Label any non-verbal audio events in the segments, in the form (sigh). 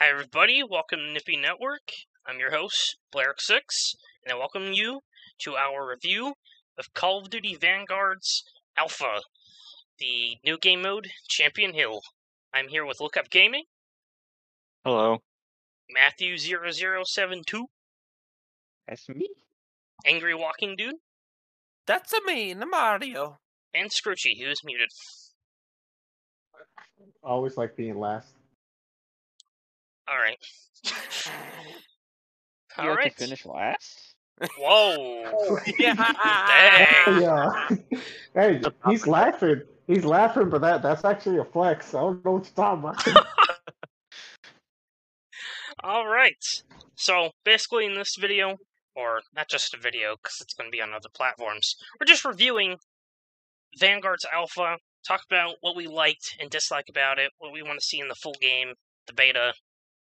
Hi, everybody. Welcome to NipE Network. I'm your host, Blair6, and I welcome you to our review of Call of Duty Vanguard's Alpha, the new game mode, Champion Hill. I'm here with Lookup Gaming, Hello. Matthew0072, That's me. Angry Walking Dude, That's a me, the Mario. and Scroochy, who is muted. I always like being last. Alright. (laughs) You like Alright. to finish last? Whoa. (laughs) (laughs) yeah. Dang. yeah. hey, he's laughing. He's laughing, but that that's actually a flex. I don't know what you're talking about. All right. So basically, in this video, or not just a video, because it's going to be on other platforms, we're just reviewing Vanguard's Alpha. Talk about what we liked and disliked about it, what we want to see in the full game, the beta,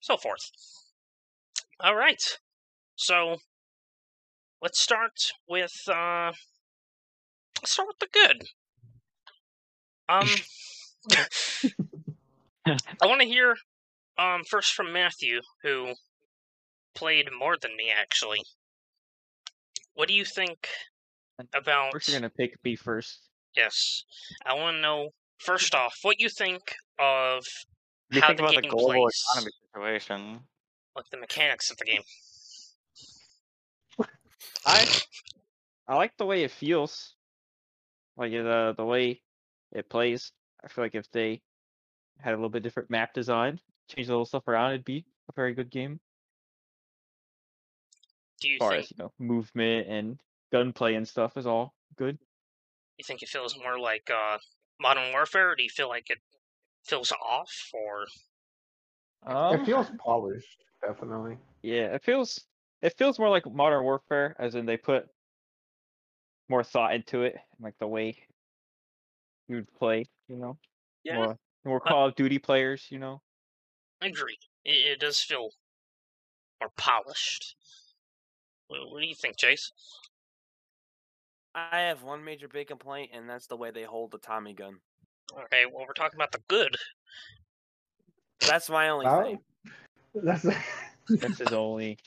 so forth. All right. So let's start with uh, let's start with the good. Um, (laughs) I want to hear um, first from Matthew, who played more than me, actually. What do you think about? First, you're gonna pick me first. Yes, I want to know first off what you think of you how think the about the game global plays, economy situation? like the mechanics of the game. I I like the way it feels. Like the the way it plays. I feel like if they had a little bit different map design, change a little stuff around, it'd be a very good game. Do you As far think as you know, movement and gunplay and stuff is all good. you think it feels more like uh, Modern Warfare, or do you feel like it feels off, or Um, it feels polished, definitely. Yeah, it feels it feels more like Modern Warfare, as in they put more thought into it, like the way you would play, you know, yeah? more more Uh, Call of Duty players, you know. I agree. It, it does feel more polished. What, what do you think, Chase? I have one major big complaint, and that's the way they hold the Tommy gun. Okay, well, we're talking about the good. That's my only Oh, thing. that's (laughs) That's his only.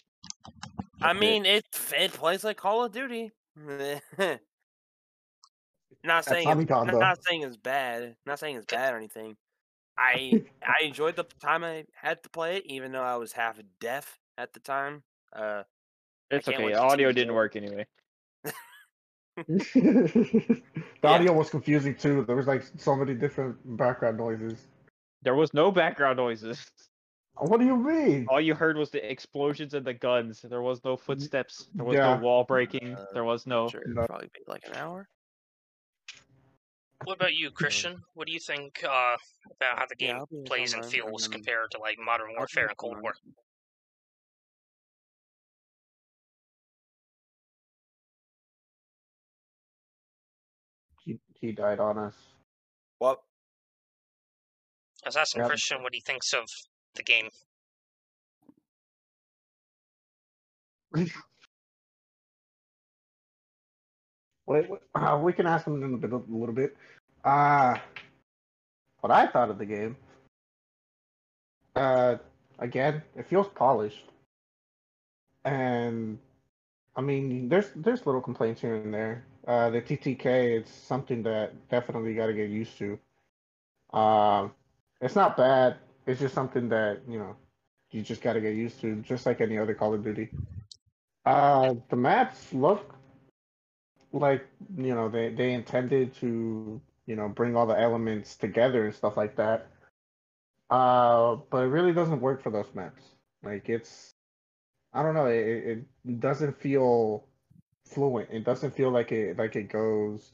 I that's mean, it it plays like Call of Duty. (laughs) not saying Tommy it's, gun, not, though. not saying it's bad. Not saying it's bad or anything. I (laughs) I enjoyed the time I had to play it, even though I was half deaf at the time. Uh, It's can't okay. wait The to see audio the didn't work anyway. (laughs) the Yeah. audio was confusing too. There was like so many different background noises. There was no background noises. What do you mean? All you heard was the explosions and the guns. There was no footsteps. There was Yeah. no wall breaking. Uh, There was no. sure, no. probably be like an hour. What about you, Christian? What do you think uh, about how the game I'll be with plays and feels compared to like Modern Warfare and Cold. War? He, he died on us. What? I was asking Yep. Christian what he thinks of the game. (laughs) Wait, wait, uh, we can ask him in a, bit, a little bit. Uh, what I thought of the game. Uh, again, it feels polished, and I mean, there's there's little complaints here and there. Uh, the TTK, it's something that definitely got to get used to. Um, it's not bad. It's just something that you know you just got to get used to, just like any other Call of Duty. Uh, the maps look like you know they they intended to you know bring all the elements together and stuff like that uh but it really doesn't work for those maps like it's i don't know it, it doesn't feel fluent it doesn't feel like it like it goes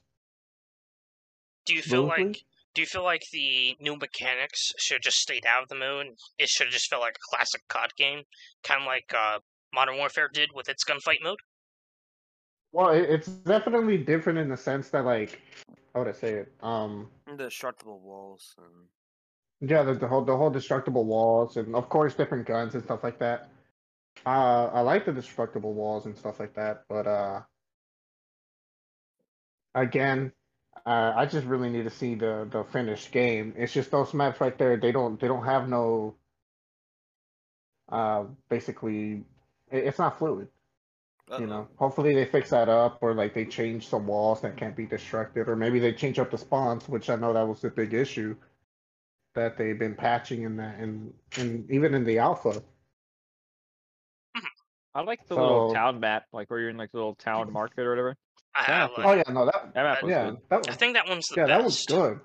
Do you feel Smoothly? like do you feel like the new mechanics should have just stayed out of the mode? It should have just felt like a classic COD game, kind of like uh, Modern Warfare did with its gunfight mode. well it's definitely different in the sense that like how would i say it um The destructible walls. And... Yeah, the, the whole the whole destructible walls and of course different guns and stuff like that. Uh, I like the destructible walls and stuff like that, but uh, again, uh, I just really need to see the the finished game. It's just those maps right there. They don't they don't have no uh, basically, it, it's not fluid. Uh-oh. You know, hopefully they fix that up, or like they change some walls that can't be destructed, or maybe they change up the spawns, which I know that was the big issue that they've been patching in that, and and even in the alpha. I like the little town map, like where you're in like the little town (laughs) market or whatever. I, Yeah, I, like- Oh yeah, no, that That map was yeah, good. that I think that one's the yeah, best. that was good.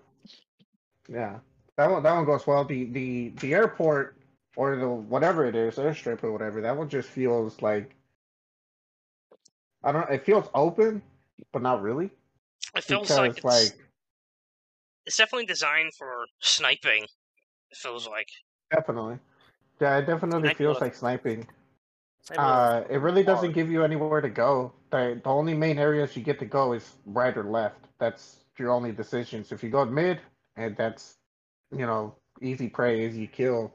Yeah, that one that one goes well. The the the airport or the whatever it is, airstrip or whatever, that one just feels like I don't. It feels open, but not really. It feels Because like it's, like it's definitely designed for sniping. It feels like. definitely, yeah, it definitely Sniping feels like sniping. Same with- Uh, it really doesn't give you anywhere to go. The the only main areas you get to go is right or left. That's your only decisions. If you go mid, and that's you know easy prey, easy kill.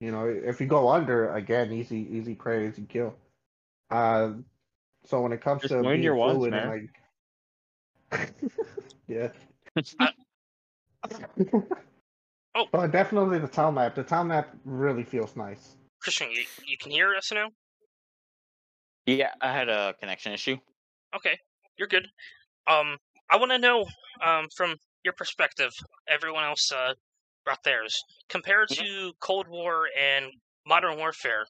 You know, if you go under, again, easy easy prey, easy kill. Uh, so when it comes Just to learn being your ones, man. like, (laughs) yeah. (laughs) Oh. But definitely the town map. The town map really feels nice. Christian, you, you can hear us now? Yeah, I had a connection issue. Okay, you're good. Um, I want to know, um, from your perspective, everyone else uh, brought theirs. Compared to Cold War and Modern Warfare,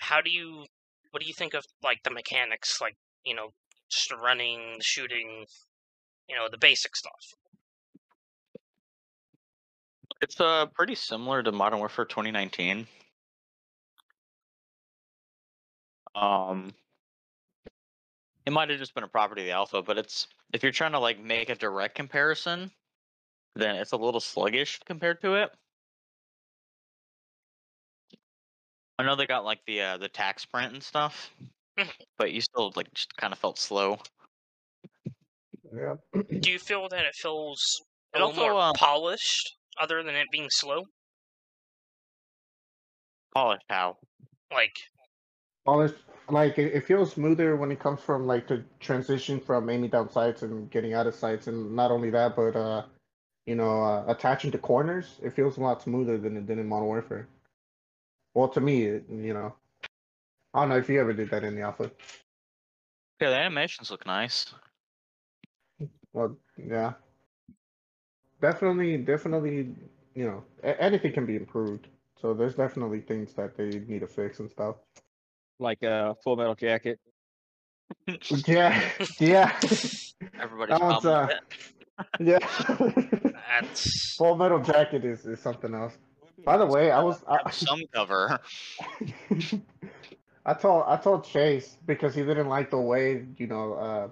how do you, what do you think of like the mechanics, like you know, just running, shooting, you know, the basic stuff? It's uh pretty similar to Modern Warfare 2019. Um, it might have just been a property of the alpha, but it's if you're trying to like make a direct comparison, then it's a little sluggish compared to it. I know they got like the uh, the tac sprint and stuff, but you still like just kind of felt slow. Yeah. Do you feel that it feels a little also, more uh, polished, other than it being slow? Polished how? Like, Like it, it feels smoother when it comes from like the transition from aiming down sights and getting out of sights, and not only that, but uh, you know, uh, attaching to corners. It feels a lot smoother than it did in Modern Warfare. Well, to me, it, you know, I don't know if you ever did that in the alpha. Yeah, the animations look nice. Well, yeah, definitely, definitely, you know, a- anything can be improved. So there's definitely things that they need to fix and stuff. Like a Full Metal Jacket. (laughs) Yeah, yeah, Everybody's That one's, uh, yeah. (laughs) that's Full Metal Jacket is, is something else. By the way, I was I, Have some cover. (laughs) I told I told Chase because he didn't like the way you know uh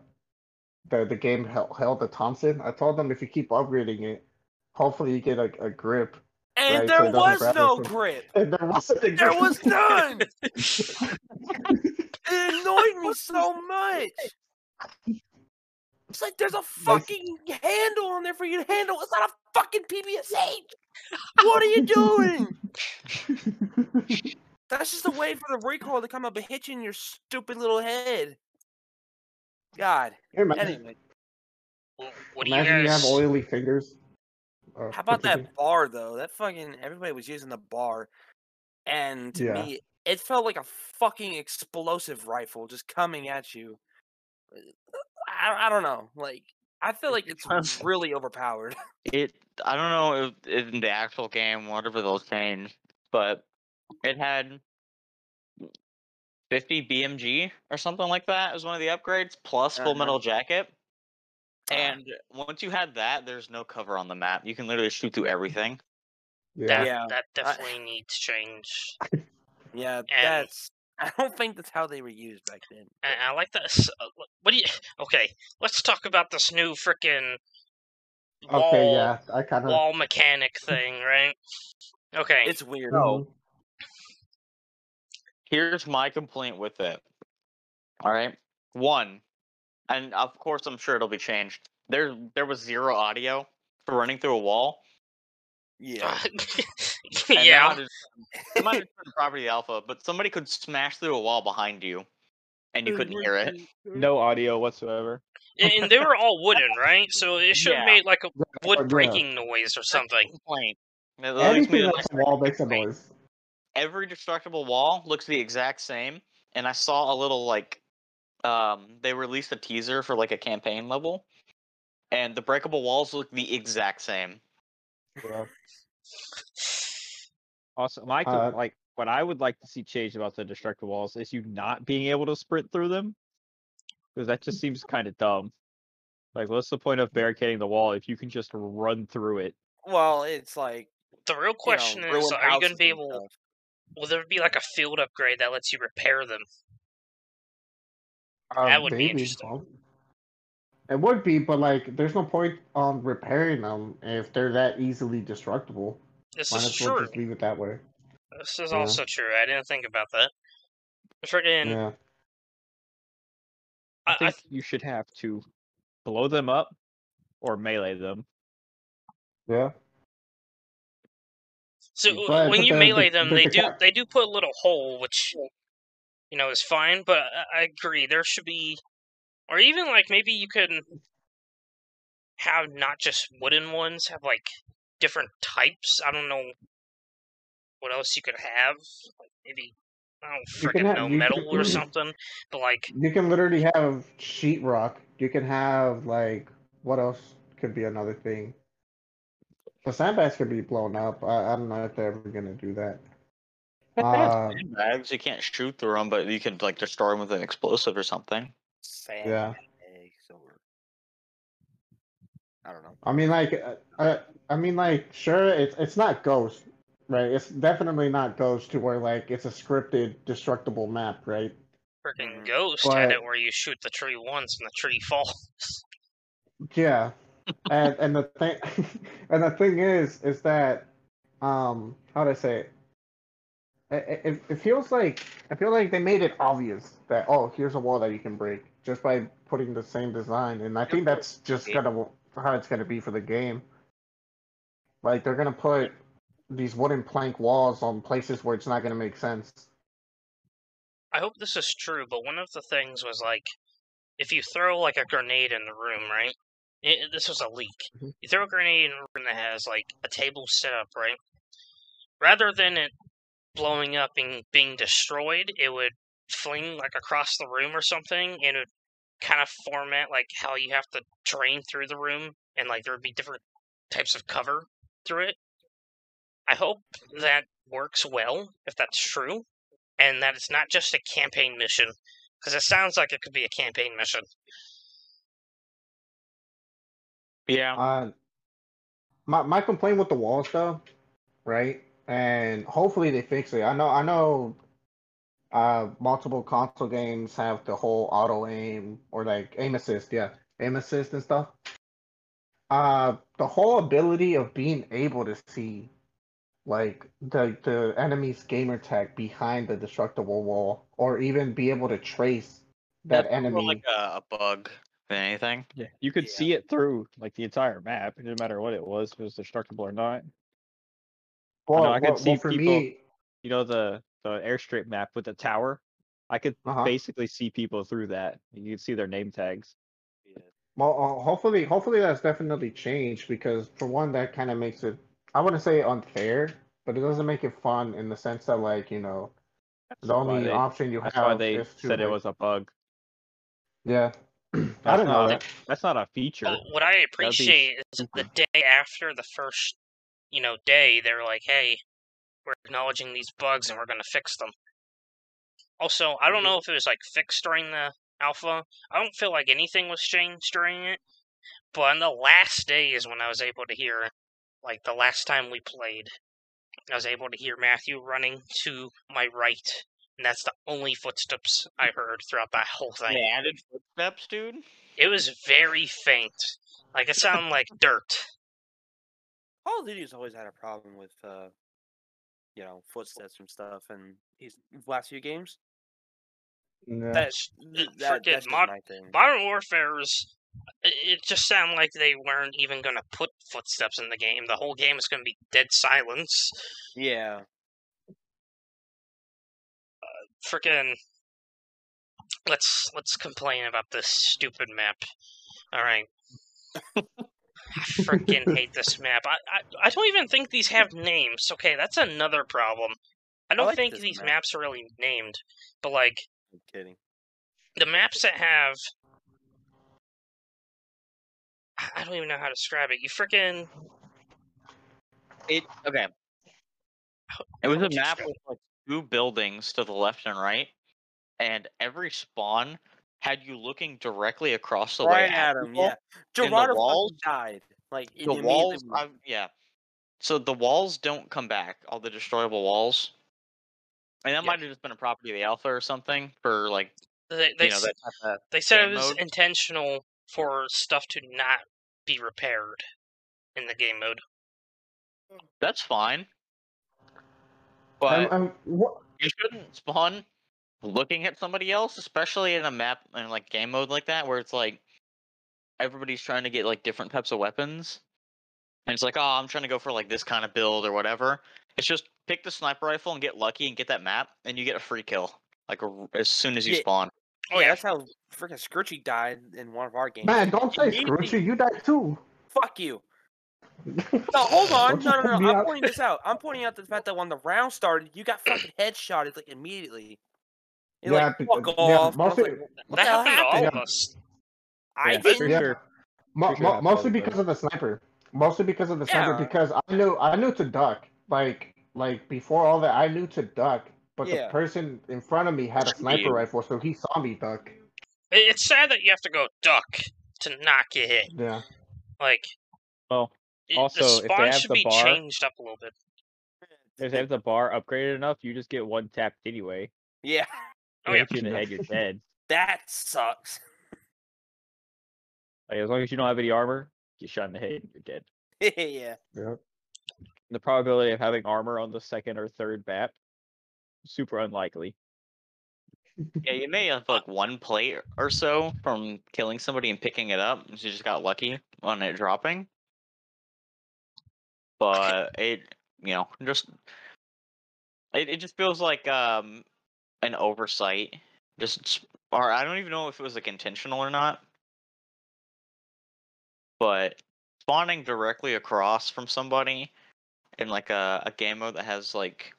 the the game held, held the Thompson. I told him if you keep upgrading it, hopefully you get a, a grip. And right, there it was no grip. And (laughs) there wasn't a There grip. was none. (laughs) It annoyed me so (laughs) much. It's like there's a fucking handle on there for you to handle. It's not a fucking PBSH. What are you doing? That's just a way for the recoil to come up and hit you in your stupid little head. God. Imagine, Anyway, wh- what do you imagine you, guys? have oily fingers. Uh, how about that bar though? That fucking everybody was using the bar, and to Yeah. me, it felt like a fucking explosive rifle just coming at you. I, I don't know. Like I feel like it's really overpowered. (laughs) It I don't know if in the actual game whatever they'll change, but it had 50 BMG or something like that as one of the upgrades plus Full Uh-huh. Metal Jacket. Ah. And once you had that, there's no cover on the map. You can literally shoot through everything. Yeah. That Yeah, that definitely needs change. Yeah, And- that's. (laughs) I don't think that's how they were used back then. And I like this. uh, What do you? (sighs) Okay, let's talk about this new freaking wall Okay, yeah, I kind of. wall mechanic thing, right? Okay, It's weird. No. Here's my complaint with it. All right. One, and of course I'm sure it'll be changed. There there was zero audio for running through a wall. Yeah. (laughs) (laughs) And yeah. Might have, it might have been property alpha, but somebody could smash through a wall behind you, and you couldn't hear it. No audio whatsoever. and and they were all wooden, right? So it should have Yeah. made like a wood breaking noise or something. Complaint. At least Anything made a on nice the wall makes a noise. every destructible wall looks the exact same, and I saw a little like um they released a teaser for like a campaign level, and the breakable walls look the exact same. Also, like Uh, like what I would like to see changed about the destructible walls is you not being able to sprint through them, because that just seems kind of dumb. Like, what's the point of barricading the wall if you can just run through it? Well, it's like The real you know, question is, are you going to be able? Will there be like a field upgrade that lets you repair them? Uh, That would be interesting. Well, It would be, but like, there's no point on repairing them if they're that easily destructible. This Might is as well true. just leave it that way. This is Yeah. also true. I didn't think about that. Friggin', Yeah. I I, I, think you should have to blow them up or melee them. Yeah. so But- when but you melee the- them, the- they the do cap- they do put a little hole, which you know is fine. But I, agree, there should be, or even like maybe you could have not just wooden ones, have like different types. I don't know what else you could have. Like maybe I don't freaking know metal can- or something. But like You can literally have sheetrock. You can have like what else could be another thing? The sandbags could be blown up. I, I don't know if they're ever gonna do that. Uh, Bags you can't shoot through them, but you can like destroy them with an explosive or something. Sand Yeah. eggs or I don't know. I mean, like, uh, uh, I mean, like, sure, it's it's not Ghost, right? It's definitely not Ghost to where like it's a scripted destructible map, right? freaking Mhm. Ghost had it where you shoot the tree once and the tree (laughs) falls. Yeah, (laughs) and and the thing, (laughs) and the thing is, is that, um, how do I say it? It, it? it feels like I feel like they made it obvious that oh, here's a wall that you can break just by putting the same design, and I think that's just gonna how it's gonna be for the game. Like they're gonna put these wooden plank walls on places where it's not gonna make sense. I hope this is true, but one of the things was like, if you throw like a grenade in the room, right? It, this was a leak. Mhm. You throw a grenade in a room that has like a table set up, right? Rather than it blowing up and being destroyed, it would fling like across the room or something, and it would kind of format like how you have to drain through the room, and like there would be different types of cover through it. I hope that works well, if that's true and that it's not just a campaign mission because it sounds like it could be a campaign mission. Yeah. Uh, my my complaint with the walls though, right? And hopefully they fix it. I know I know uh multiple console games have the whole auto aim or like aim assist, yeah. Aim assist and stuff. Uh the whole ability of being able to see like the the enemy's gamer tag behind the destructible wall or even be able to trace that That's more enemy like a, a bug than anything. Yeah, you could Yeah. see it through like the entire map. It didn't matter what it was, if it was destructible or not. Well, I could well, see well, for people- me You know the the airstrip map with the tower. I could uh-huh. basically see people through that. You could see their name tags. Well, uh, hopefully, hopefully that's definitely changed because for one, that kind of makes it. I wouldn't say unfair, but it doesn't make it fun in the sense that, like, you know, the That's why only they- option you That's have why they is to. said it was a bug. Yeah, (clears throat) I That's didn't know not- that. That's not a feature. Well, what I appreciate is the day after the first, you know, day, they're like, "Hey, we're acknowledging these bugs and we're going to fix them." Also, I don't mm-hmm. know if it was like fixed during the alpha. I don't feel like anything was changed during it. But on the last day is when I was able to hear, like the last time we played, I was able to hear Matthew running to my right, and that's the only footsteps I heard throughout that whole thing. They added footsteps, dude. It was very faint. Like it sounded like dirt. Call of Duty's always had a problem with, uh, you know, footsteps and stuff, and these last few games. Yeah. That's it- that, frickin' that's mod- my thing. Modern Warfare's it it just sounded like they weren't even going to put footsteps in the game. The whole game is going to be dead silence. Yeah, Freaking let's let's complain about this stupid map. All right. (laughs) I freaking hate this map. I, I I don't even think these have names. Okay, that's another problem. I don't like think these map. maps are really named, but like I'm kidding. the maps that have I- I don't even know how to describe it. You freaking It okay. It was a map with like two buildings to the left and right, and every spawn had you looking directly across the way Right at him, yeah. and Gerardo walls- died. Like The walls, I, yeah. So the walls don't come back. All the destroyable walls, and that Yeah. might have just been a property of the alpha or something for like they they, you know s- that type of they said it was mode. intentional for stuff to not be repaired in the game mode. That's fine. But um, what, you shouldn't spawn looking at somebody else, especially in a map in like game mode like that, where it's like everybody's trying to get like different types of weapons. And it's like, oh, I'm trying to go for like this kind of build or whatever. It's just pick the sniper rifle and get lucky and get that map, and you get a free kill like r- as soon as you Yeah. spawn. Oh yeah, yeah, that's how freaking Scritchy died in one of our games. man, don't say Immediately- Scrooge. You died too. Fuck you. (laughs) No, hold on. Don't No, no, no. I'm pointing this out. I'm pointing out the fact that when the round started, you got fucking headshotted like immediately. You're Yeah, like, be- fuck yeah, off. I mostly- like, what that the hell happened to all of us. I Yeah, didn't. Yeah. sure. Mo- mo- mostly because what of the sniper. Mostly because of the sniper. Yeah. Because I knew I knew to duck. Like like before all that, I knew to duck. But Yeah. the person in front of me had a sniper You. rifle, so he saw me duck. It's sad that you have to go duck to not get hit. Yeah. Like, Well, also, the if they spawn have should the be bar- changed up a little bit. if they have the bar upgraded enough, you just get one tapped anyway. Yeah, Oh They yeah, you in the head, you're dead. that sucks. Like, as long as you don't have any armor, get shot in the head, and you're dead. (laughs) yeah. Yep. The probability of having armor on the second or third map, super unlikely. Yeah, you may have like one plate or so from killing somebody and picking it up. And you just got lucky on it dropping. But it, you know, just it, it just feels like um an oversight. Just or I don't even know if it was like intentional or not. But spawning directly across from somebody in like a, a game mode that has like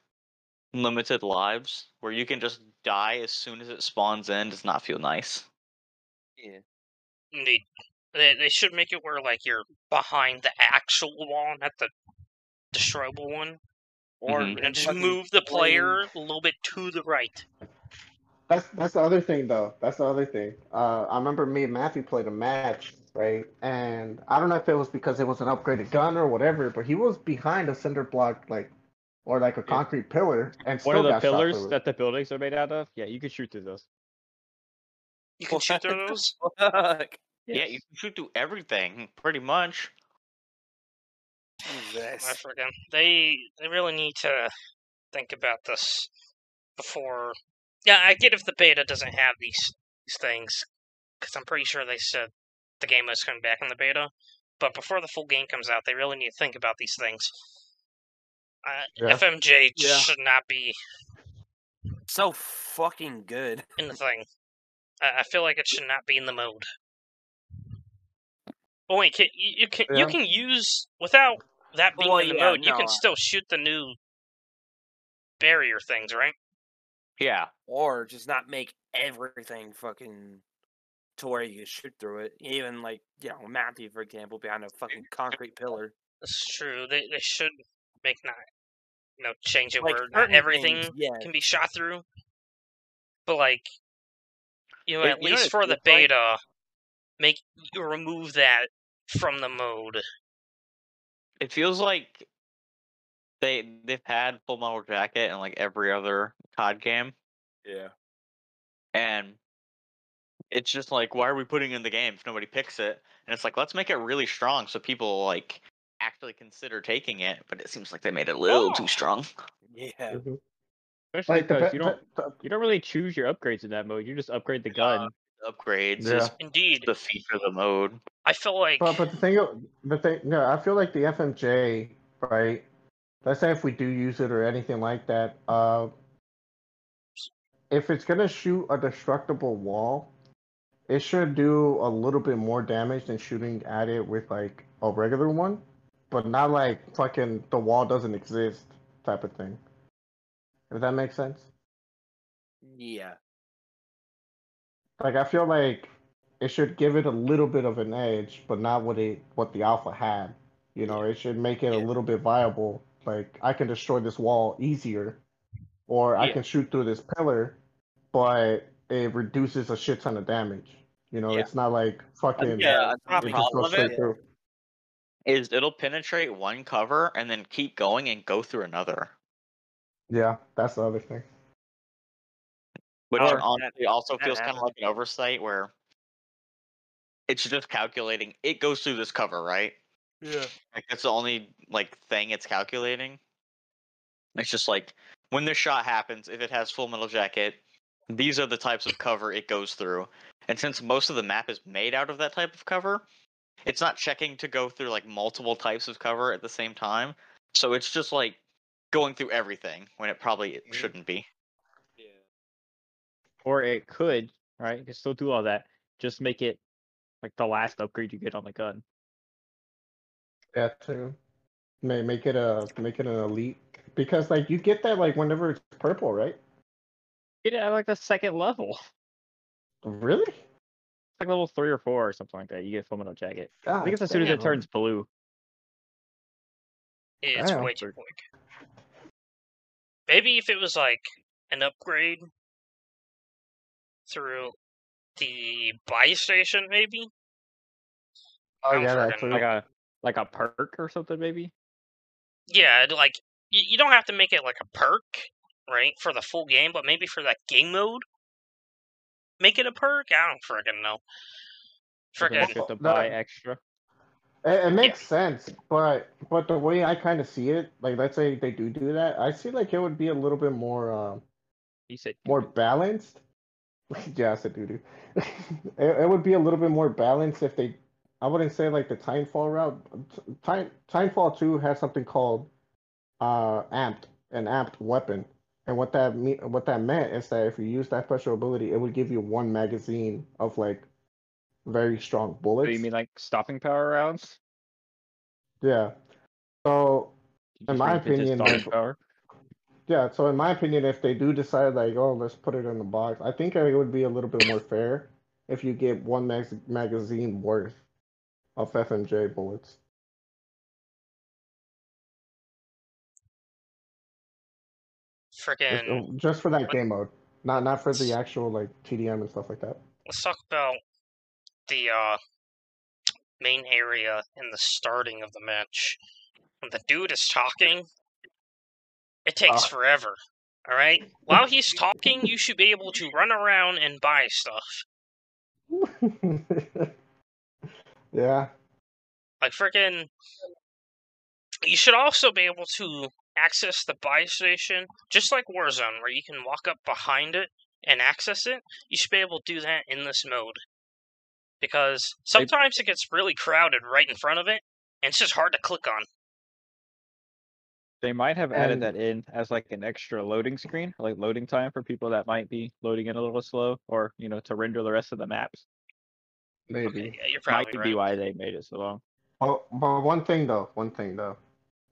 limited lives where you can just die as soon as it spawns in does not feel nice. Yeah. indeed. They, they should make it where like you're behind the actual wall, not the destroyable one. Or Mhm. And just fucking move the player a little bit to the right. That's that's the other thing though. That's the other thing. Uh, I remember me and Matthew played a match, right? And I don't know if it was because it was an upgraded gun or whatever, but he was behind a cinder block, like, or like a concrete pillar, and One of the pillars that the buildings are made out of, yeah, you can shoot through those. You can shoot through (laughs) those. fuck? Yeah, you can shoot through everything pretty much. Forget. They they really need to think about this before. Yeah, I get if the beta doesn't have these these things, because I'm pretty sure they said the game was coming back in the beta. But before the full game comes out, they really need to think about these things. Uh, Yeah. FMJ Yeah. should not be So fucking good. in the thing. I, I feel like it should not be in the mode. Oh wait, can, you, you can you can use without that being Well, in the yeah, mode. You can I- still shoot the new barrier things, right? Yeah. Or just not make everything fucking to where you shoot through it. Even like, you know, Matthew, for example, behind a fucking concrete pillar. That's true. They they should make not you know change it Like where not everything things, yeah. can be shot through. But like you know, It- at you know least it for the feels like? beta, make you remove that from the mode. It feels like they they've had Full Metal Jacket and like every other COD game, Yeah. and it's just like, why are we putting in the game if nobody picks it? And it's like, let's make it really strong so people like actually consider taking it. But it seems like they made it a little Oh. too strong. Yeah. Mhm. Especially Like because be- you don't the- you don't really choose your upgrades in that mode. You just upgrade the gun. Upgrades Yeah. is Indeed, the feature of the mode. I feel like But but the thing the thing no, I feel like the FMJ, right? Let's say if we do use it or anything like that, uh if it's gonna shoot a destructible wall, it should do a little bit more damage than shooting at it with like a regular one. But not like fucking the wall doesn't exist type of thing. If that makes sense. Yeah. Like I feel like it should give it a little bit of an edge, but not what it what the alpha had. You know, it should make it a little bit viable. Like I can destroy this wall easier, or I can shoot through this pillar, but it reduces a shit ton of damage. You know, Yeah. it's not like fucking Yeah, that's not it a problem goes with straight it. through. Is it'll penetrate one cover and then keep going and go through another. Yeah, that's the other thing. Which Or- honestly also that feels kind of like an oversight where it's just calculating it goes through this cover, right? Yeah. Like that's the only like thing it's calculating. It's just like when this shot happens, if it has full metal jacket, these are the types of cover it goes through. And since most of the map is made out of that type of cover, it's not checking to go through like multiple types of cover at the same time. So it's just like going through everything when it probably shouldn't be. Yeah. Or it could, right? You can still do all that. Just make it like the last upgrade you get on the gun. Yeah, too. May make it a make it an elite because like you get that like whenever it's purple, right? Get it at like the second level. Really? Like level three or four or something like that. You get full metal jacket. I God think it's as soon as it turns blue. It's way too quick. Maybe if it was like an upgrade through the buy station, maybe. Oh I'm yeah, friggin' that's true. Like a like a perk or something maybe. Yeah, like you, you don't have to make it like a perk, right, for the full game, but maybe for that game mode, make it a perk. I don't friggin' know. Like, you Friggin' have to No. buy extra. It, it makes sense, but but the way I kind of see it, like let's say they do do that, I see like it would be a little bit more um He said more balanced. (laughs) yeah, I said doo doo. (laughs) it, it would be a little bit more balanced if they. I wouldn't say like the Titanfall route. Time Titanfall two has something called uh amped, an amped weapon, and what that me what that meant is that if you use that special ability, it would give you one magazine of like very strong So bullets. you mean like stopping power rounds? Yeah. So In my opinion, power. Yeah, so in my opinion, if they do decide like, oh, let's put it in the box, I think it would be a little bit more fair if you get one mag- magazine worth of FMJ bullets. Friggin' uh, just for that game mode, not not for the actual like TDM and stuff like that. let's talk about the uh main area in the starting of the match. When the dude is talking, it takes Ah. forever. All right. While he's talking, you should be able to run around and buy stuff. (laughs) yeah, Like freaking. You should also be able to access the buy station, just like Warzone, where you can walk up behind it and access it. You should be able to do that in this mode. Because sometimes it gets really crowded right in front of it, and it's just hard to click on. They might have added And- that in as like an extra loading screen, like loading time for people that might be loading in a little slow, or you know, to render the rest of the maps. maybe. Yeah, you're probably Might probably be why they made it so long. Oh, but one thing though, one thing though,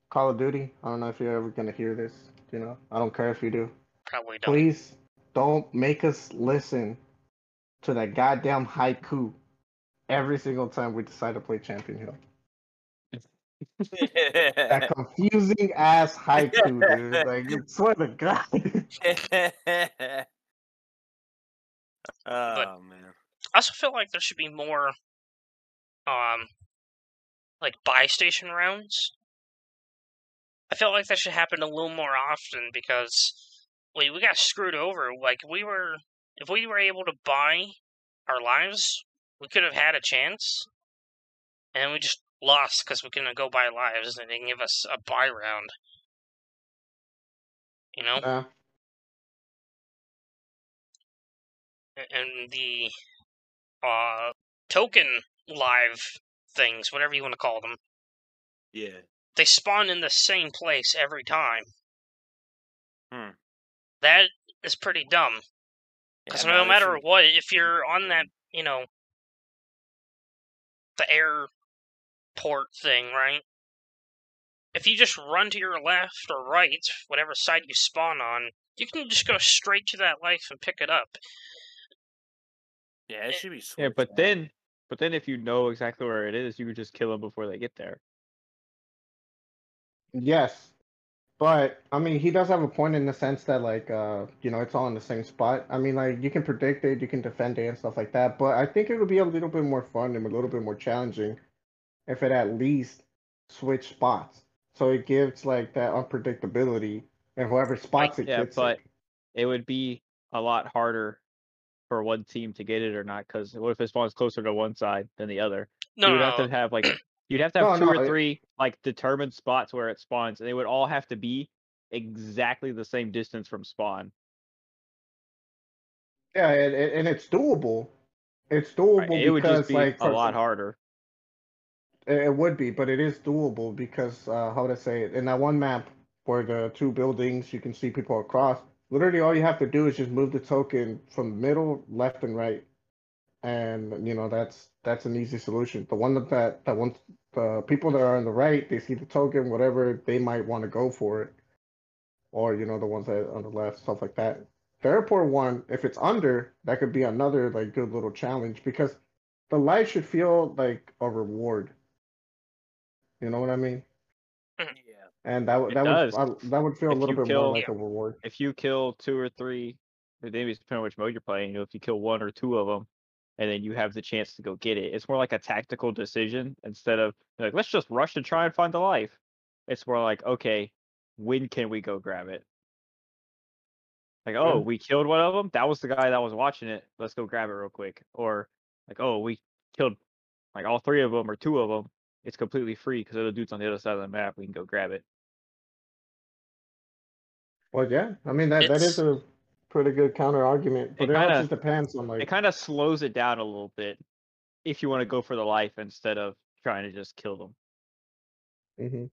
Call of Duty. I don't know if you're ever gonna hear this. You know, I don't care if you do. Probably don't. Please don't make us listen to that goddamn haiku every single time we decide to play Champion Hill. That (laughs) confusing ass haiku, dude. Like, I swear to God. (laughs) oh man. I also feel like there should be more, um, like buy station rounds. I feel like that should happen a little more often because we we got screwed over. Like we were, if we were able to buy our lives, we could have had a chance, and we just lost because we couldn't go buy lives, and they didn't give us a buy round. You know, Yeah. And the uh token live things, whatever you want to call them, Yeah. they spawn in the same place every time. Hmm. That is pretty dumb. Yeah, Because no, no matter should- what, if you're on that, you know, the airport thing, right? If you just run to your left or right, whatever side you spawn on, you can just go straight to that life and pick it up. Yeah, it should be. Yeah, but out. then, but then if you know exactly where it is, you could just kill them before they get there. Yes, but I mean, he does have a point in the sense that like, uh, you know, it's all in the same spot. I mean, like you can predict it, you can defend it and stuff like that. But I think it would be a little bit more fun and a little bit more challenging if it at least switched spots, so it gives like that unpredictability, and whoever spots it yeah, gets but it. it would be a lot harder for one team to get it or not. Because what if it spawns closer to one side than the other? No, you would have to have like (clears throat) you'd have to have No, two no, or it- three like determined spots where it spawns, and they would all have to be exactly the same distance from spawn. Yeah, and, and and it's doable. It's Right, doable It would because just be like a for- lot harder. It would be, but it is doable because uh, how to say it? In that one map where the two buildings you can see people across, literally all you have to do is just move the token from middle, left, and right, and you know that's that's an easy solution. The one that that, wants the people that are on the right, they see the token, whatever they might want to go for it, or you know the ones that on the left, stuff like that. The airport one, if it's under, that could be another like good little challenge because the life should feel like a reward. You know what I mean? Mm-hmm. Yeah. And that would that does. would I, that would feel a little bit kill- more like a reward. If you kill two or three, or maybe it's depending on which mode you're playing. You know, if you kill one or two of them, and then you have the chance to go get it, it's more like a tactical decision instead of like let's just rush to try and find the life. It's more like okay, when can we go grab it? Like oh, we killed one of them. That was the guy that was watching it. Let's go grab it real quick. Or like oh, we killed like all three of them or two of them. It's completely free because the dude's on the other side of the map. We can go grab it. Well, yeah. I mean that that is a pretty good counter argument, but It it, kinda- just depends on like it kind of slows it down a little bit if you want to go for the life instead of trying to just kill them. mhm.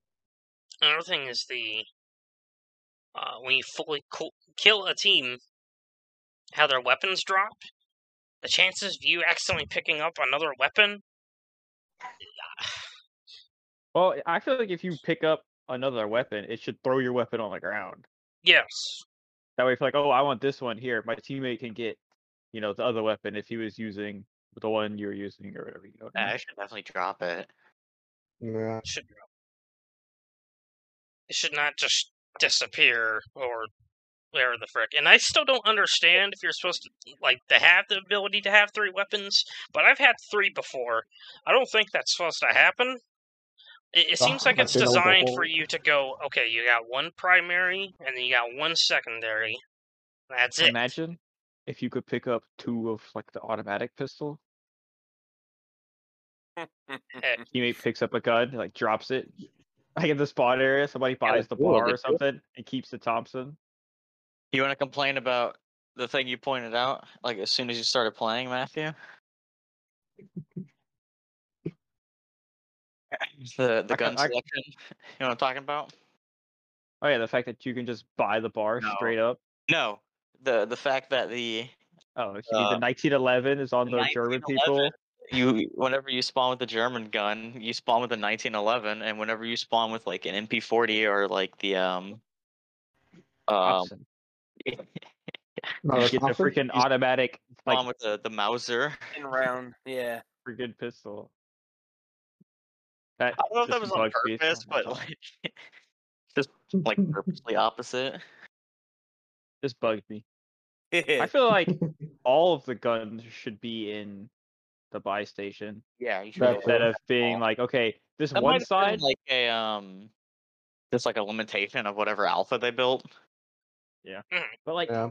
Another thing is the uh, when you fully co- kill a team, how their weapons drop. The chances of you accidentally picking up another weapon. Well, I feel like if you pick up another weapon, it should throw your weapon on the ground. Yes. That way, if like, oh, I want this one here, my teammate can get, you know, the other weapon if he was using the one you're using or whatever. You know. what I Yeah, mean? I should definitely drop it. Yeah. It should it should not just disappear or where the frick. And I still don't understand if you're supposed to like to have the ability to have three weapons, but I've had three before. I don't think that's supposed to happen. It, it seems Ah, like it's you know, the designed for you to go, okay, you got one primary and then you got one secondary. That's it. Imagine if you could pick up two of like the automatic pistol. (laughs) Teammate picks up a gun, like drops it, like in the spawn area. Somebody buys the cool, bar or do. something and keeps the Thompson. You want to complain about the thing you pointed out, like as soon as you started playing, Matthew? The the I ca- gun I- selection. You know what I'm talking about? Oh yeah, the fact that you can just buy the bar No. straight up. No, the the fact that the Oh, if you need Uh, the 1911 is on the German people. 1911, you whenever you spawn with the German gun, you spawn with the 1911, and whenever you spawn with like an MP40 or like the um um Thompson. (laughs) No, you it's get the awesome. freaking Use- automatic spawn like with the the Mauser. In round. Yeah. freaking pistol. That I don't know if that was on (laughs) (laughs) bugs me. purpose, but like just like purposely opposite. this bugged me. I (laughs) feel like all of the guns should be in the buy station Yeah, you should instead of being like, okay, this That one might have been, side. like a um, just like a limitation of whatever alpha they built. Yeah. But like, Yeah.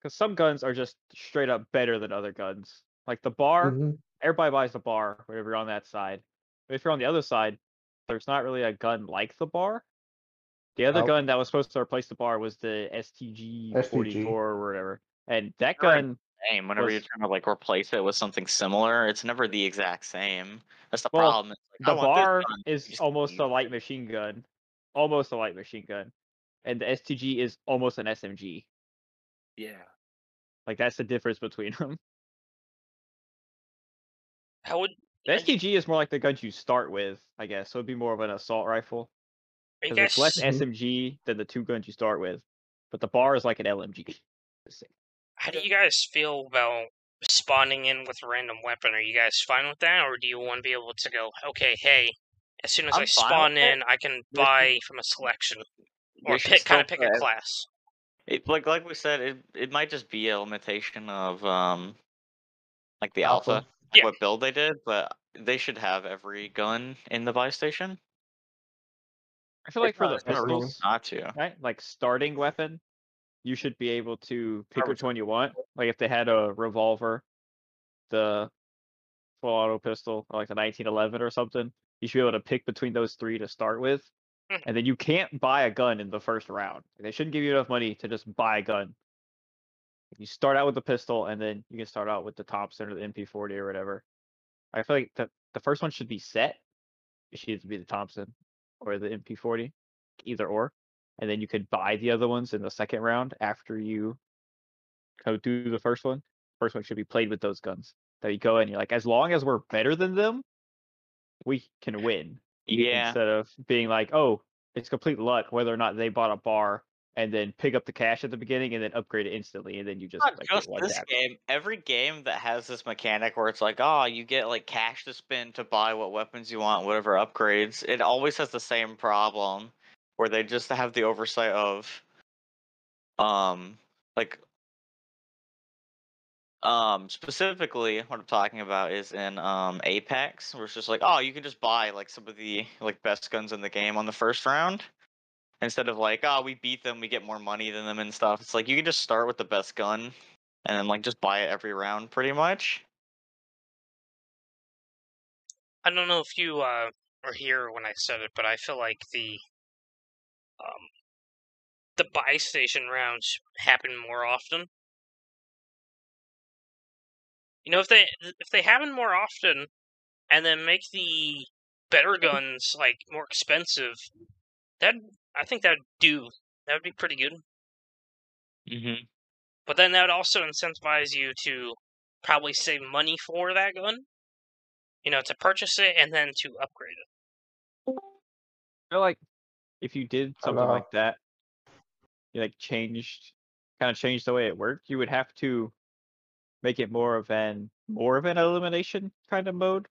because some guns are just straight up better than other guns. Like the bar, Mhm. everybody buys the bar whenever you're on that side. But if you're on the other side, there's not really a gun like the bar. The other Nope. gun that was supposed to replace the bar was the STG, STG. 44 or whatever. And that gun, Same. Whenever you're trying to like replace it with something similar, it's never the exact same. That's the Well, problem. Like, the bar is almost a light machine gun. Almost a light machine gun. And the STG is almost an SMG. Yeah. Like that's the difference between them. How would The are STG is more like the guns you start with, I guess. So it'd be more of an assault rifle. are you Because it's less. SMG than the two guns you start with. but the bar is like an LMG. (laughs) How do you guys feel about spawning in with a random weapon? Are you guys fine with that, or do you want to be able to go, okay, hey, as soon as i I'm fine spawn with it. in, I can buy from a selection, or pick kind of pick a class? It, like like we said, it it might just be a limitation of um, like the Alpha. alpha, Yeah. what build they did, but they should have every gun in the buy station. I feel like for the pistols, not to. right? Like starting weapon, you should be able to pick which one you want. Like if they had a revolver, the full auto pistol, or like the 1911 or something, you should be able to pick between those three to start with. Mhm. And then you can't buy a gun in the first round. They shouldn't give you enough money to just buy a gun. You start out with the pistol, and then you can start out with the Thompson or the MP40 or whatever. I feel like the the first one should be set. It should be the Thompson or the MP40, either or and then you could buy the other ones in the second round after you go do the first one. First one should be played with those guns. That you go in, you're like, as long as we're better than them, we can win. Yeah, Instead of being like, oh, it's complete luck whether or not they bought a BAR and then pick up the cash at the beginning and then upgrade it instantly, and then you just not like just this game. Every game that has this mechanic where it's like, oh, you get like cash to spend to buy what weapons you want, whatever upgrades. It always has the same problem where they just have the oversight of, um, like, um, specifically what I'm talking about is in um Apex, where it's just like, oh, you can just buy like some of the like best guns in the game on the first round instead of like, oh, we beat them, we get more money than them and stuff. It's like you can just start with the best gun and then like just buy it every round pretty much. I don't know if you uh, were here when I said it, but I feel like the um, the buy station rounds happen more often. You know, if they if they happen more often, and then make the better guns like more expensive, that I think that would do that would be pretty good. Mm-hmm. But then that would also incentivize you to probably save money for that gun. You know, to purchase it and then to upgrade it. I feel like if you did something like that, you like changed, kind of changed the way it worked, you would have to make it more of an more of an elimination kind of mode,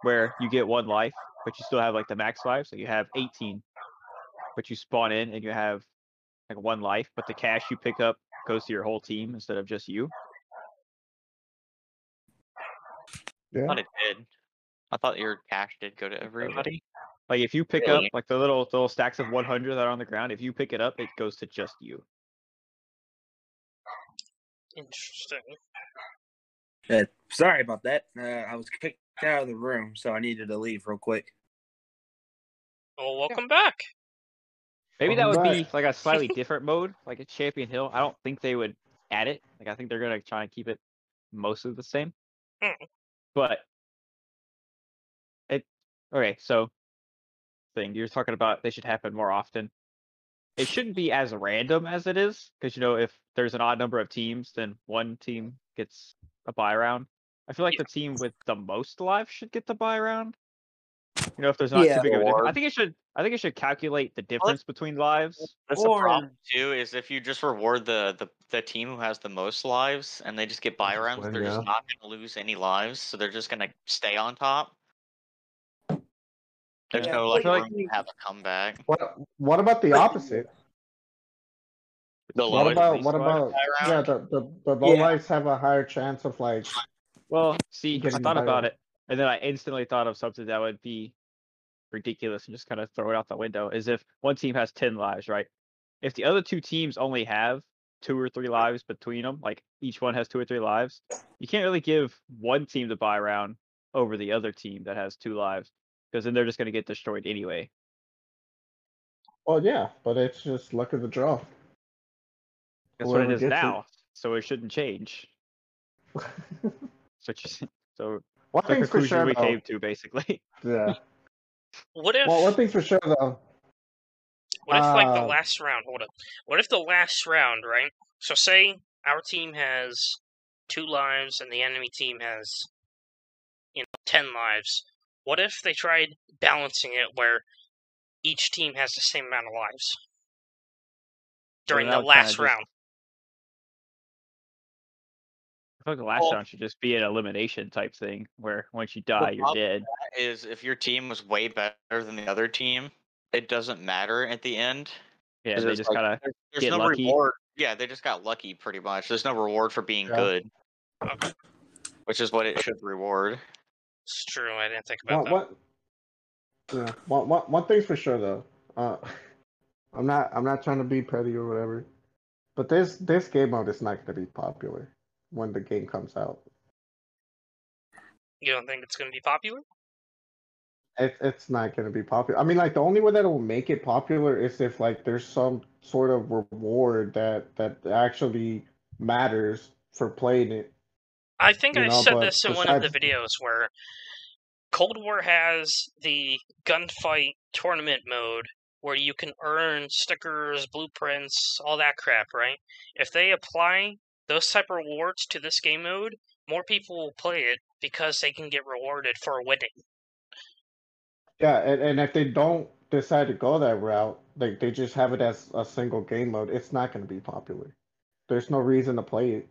where you get one life, but you still have like the max life, so you have 18, but you spawn in and you have like one life, but the cash you pick up goes to your whole team instead of just you. Yeah. I thought it did. I thought your cash did go to everybody. Like if you pick up like the little the little stacks of 100 that are on the ground, if you pick it up, it goes to just you. Interesting. Uh, sorry about that. Uh, I was kicked out of the room, so I needed to leave real quick. Well, welcome back. Maybe that would be like a slightly (laughs) different mode, like a Champion Hill. I don't think they would add it. Like I think they're gonna try and keep it mostly the same. Mm. But it okay, so thing you're talking about they should happen more often. It shouldn't be as random as it is, because you know, if there's an odd number of teams, then one team gets a buy round. I feel like Yeah. the team with the most lives should get the buy round. You know, if there's not Yeah. too big of a difference. I think it should I think it should calculate the difference between lives. That's Or- the problem too. Is if you just reward the, the the team who has the most lives and they just get buy Just rounds, they're yeah. just not going to lose any lives, so they're just going to stay on top. There's Yeah, no I like feel room like- to have a comeback. What What about the opposite? The What about what about yeah the the, the low Yeah. lives have a higher chance of like Well, see, I thought buy about it, and then I instantly thought of something that would be ridiculous and just kind of throw it out the window. Is if one team has ten lives, right? If the other two teams only have two or three lives between them, like each one has two or three lives, you can't really give one team the buy round over the other team that has two lives, because then they're just going to get destroyed anyway. well yeah, but it's just luck of the draw. That's what it is Whoever gets it. now, so it shouldn't change. (laughs) So, (laughs) so the conclusion sure we though. came to basically. Yeah. (laughs) What if Well, one thing's for sure though. what if like the uh, last round? Hold up. What if the last round, right? So say our team has two lives and the enemy team has you know ten lives. What if they tried balancing it where each team has the same amount of lives during the last round. I feel like the last Well- round should just be an elimination type thing, where once you die, you're dead. Is if your team was way better than the other team, it doesn't matter at the end. Yeah, 'cause they just like, gotta. there- there's get no lucky. reward. Yeah, they just got lucky pretty much. There's no reward for being Yeah. good, which is what it should reward. it's true. I didn't think about One, that. one, yeah, one, one, one thing's for sure though. Uh, (laughs) I'm not I'm not trying to be petty or whatever, but this this game mode is not going to be popular when the game comes out. You don't think it's going to be popular? It, it's not going to be popular. I mean, like the only way that will make it popular is if like there's some sort of reward that that actually matters for playing it. I think You I know, said this in one of the videos where Cold War has the gunfight tournament mode where you can earn stickers, blueprints, all that crap, right? If they apply those type of rewards to this game mode, more people will play it because they can get rewarded for winning. Yeah, and, and if they don't decide to go that route, like they just have it as a single game mode, it's not going to be popular. There's no reason to play it.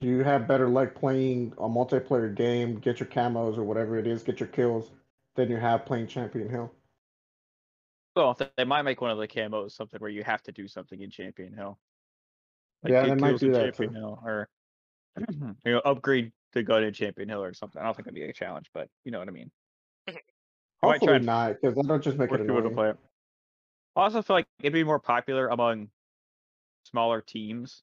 You have better luck playing a multiplayer game, get your camos or whatever it is, get your kills, than you have playing Champion Hill. Well, th- they might make one of the camos something where you have to do something in Champion Hill. Yeah, get they might do that Champion too. Hill, or (clears throat) you know, upgrade to gun in Champion Hill or something. I don't think it'd be a challenge, but you know what I mean. Mm-hmm. Hopefully and not, because that'll just make it people to play it. I also feel like it'd be more popular among smaller teams.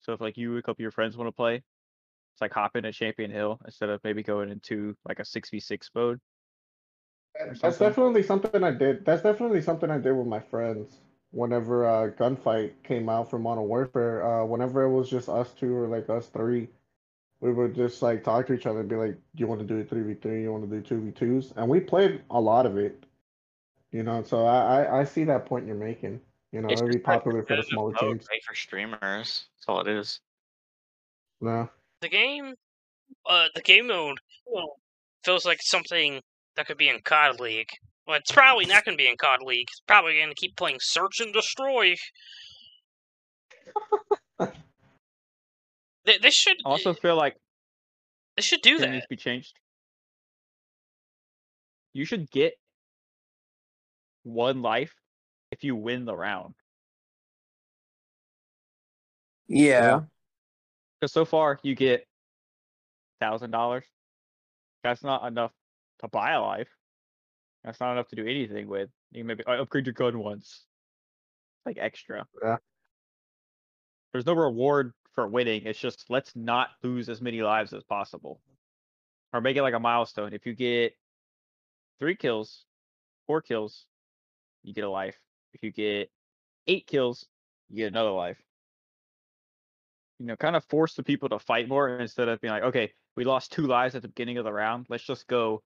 So if like you and a couple of your friends want to play, it's like hop in at Champion Hill instead of maybe going into like a six v six mode. That's definitely something I did. That's definitely something I did with my friends. Whenever uh, gunfight came out for Modern Warfare, uh, whenever it was just us two or like us three, we would just like talk to each other and be like, Do "You want to do a three v three? You want to do two v twos?" And we played a lot of it. You know, so I I, I see that point you're making. You know, It's it'd be popular for the smaller mode, teams. right, for streamers. That's all it is. No. The game, uh, the game mode well, feels like something that could be in COD League. Well, it's probably not going to be in COD League. It's probably going to keep playing Search and Destroy. (laughs) they, they should I also uh, feel like they should do it that. needs to be changed. You should get one life if you win the round. Yeah. Because so far you get thousand dollars. That's not enough to buy a life. That's not enough to do anything with. You can maybe upgrade your gun once, like extra. Yeah. There's no reward for winning. It's just let's not lose as many lives as possible, or make it like a milestone. If you get three kills, four kills, you get a life. If you get eight kills, you get another life you know, kind of force the people to fight more instead of being like, okay, we lost two lives at the beginning of the round. Let's just go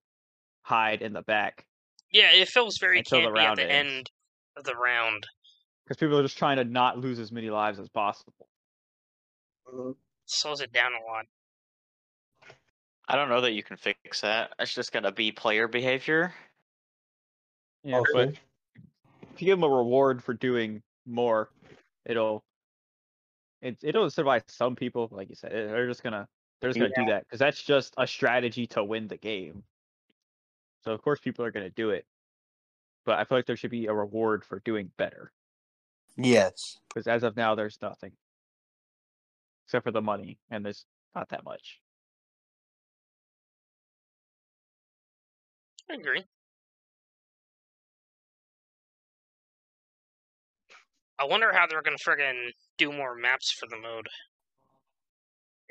hide in the back Yeah, it feels very Until the campy at round the ends. end of the round. because people are just trying to not lose as many lives as possible. Mm-hmm. Slows it down a lot. I don't know that you can fix that. It's just gonna be player behavior. Yeah, but if you give them a reward for doing more, it'll it, it'll incentivize some people. Like you said, they're just gonna they're just gonna do that because that's just a strategy to win the game. So of course people are gonna do it, but I feel like there should be a reward for doing better. Yes. because as of now, there's nothing except for the money, and there's not that much. I agree. I wonder how they're gonna friggin' do more maps for the mode.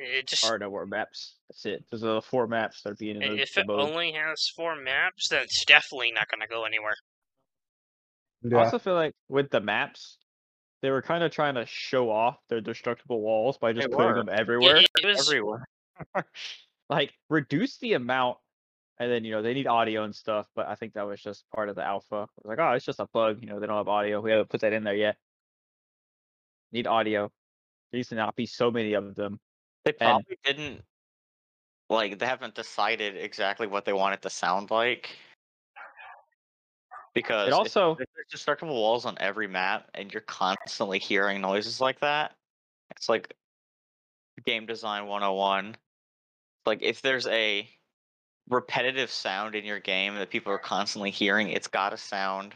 It just Or no more maps. That's it. Those are the four maps that are being in if it mode. only has four maps, then it's definitely not gonna go anywhere. I also feel like with the maps, they were kind of trying to show off their destructible walls by just They putting were. them everywhere. it, it was Everywhere. (laughs) like reduce the amount, and then you know they need audio and stuff. But I think that was just part of the alpha. It was like, oh, it's just a bug. You know, they don't have audio. We haven't put that in there yet. Need audio. There needs to not be so many of them. They And- probably didn't like they haven't decided exactly what they want it to sound like. Because It also there's destructible walls on every map and you're constantly hearing noises like that, it's like game design 101. Like if there's a repetitive sound in your game that people are constantly hearing, it's got to sound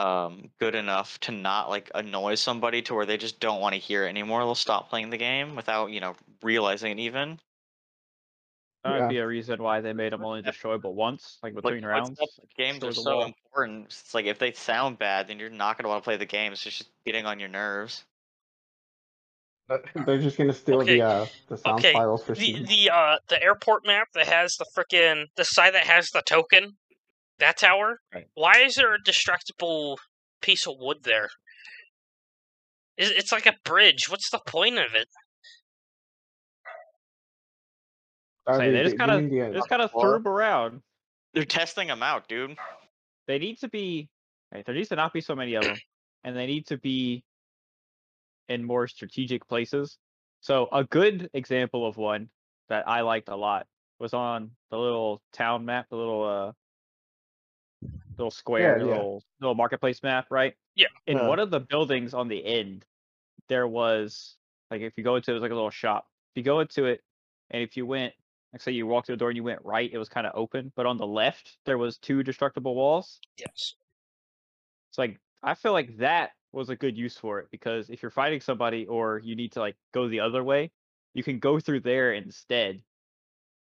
um good enough to not like annoy somebody to where they just don't want to hear it anymore. They'll stop playing the game without, you know, realizing it even. that Yeah. would be a reason why they made them only destroyable once, like Like, between like, rounds. that's- games are so important. It's like if they sound bad, then you're not gonna want to play the game. It's just getting on your nerves. (laughs) They're just gonna steal Okay, the uh the sound okay, files for The Steam. the uh the airport map that has the frickin' the side that has the token, that tower. Right. Why is there a destructible piece of wood there? It's, it's like a bridge. What's the point of it? Are Say, they just kind of mean the, they just kind of Or- threw 'em around. They're testing them out, dude. They need to be. Right, there needs to not be so many of them, and they need to be in more strategic places. So a good example of one that I liked a lot was on the little town map, the little uh little square, yeah. little little marketplace map, right? Yeah. In Yeah. one of the buildings on the end, there was like if you go into it, it was like a little shop. If you go into it, and if you went, like say you walked through the door and you went right, it was kind of open, but on the left there was two destructible walls. Yes. It's like I feel like that was a good use for it because if you're fighting somebody or you need to like go the other way, you can go through there instead.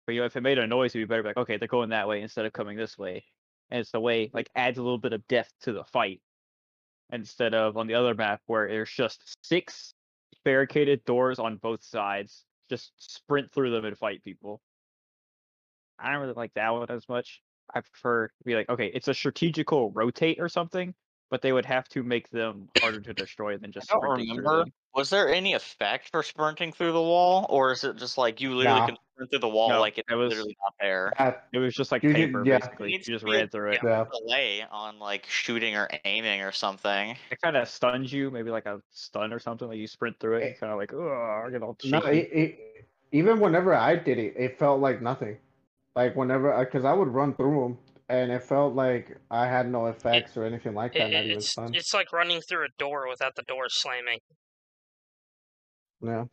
But you know, if it made a noise, it'd be better be like, okay, they're going that way instead of coming this way. And it's the way like adds a little bit of depth to the fight. Instead of on the other map where there's just six barricaded doors on both sides. Just sprint through them and fight people. I don't really like that one as much. I prefer to be like, okay, it's a strategical rotate or something, but they would have to make them harder to destroy than just I don't sprinting through remember. Was there any effect for sprinting through the wall, or is it just like you literally Nah. can through the wall No, like it's it was- literally not there? Uh, It was just like You did- paper, yeah. basically. You just ran through it. yeah. Delay on like shooting or aiming or something. It kind of stuns you, maybe like a stun or something. Like you sprint through it, kind of like, oh, I get all No, it, it, even whenever I did it, it felt like nothing. Like whenever, I because I would run through them, and it felt like I had no effects or anything like that. It, not it- even it's it's like running through a door without the door slamming. Yeah.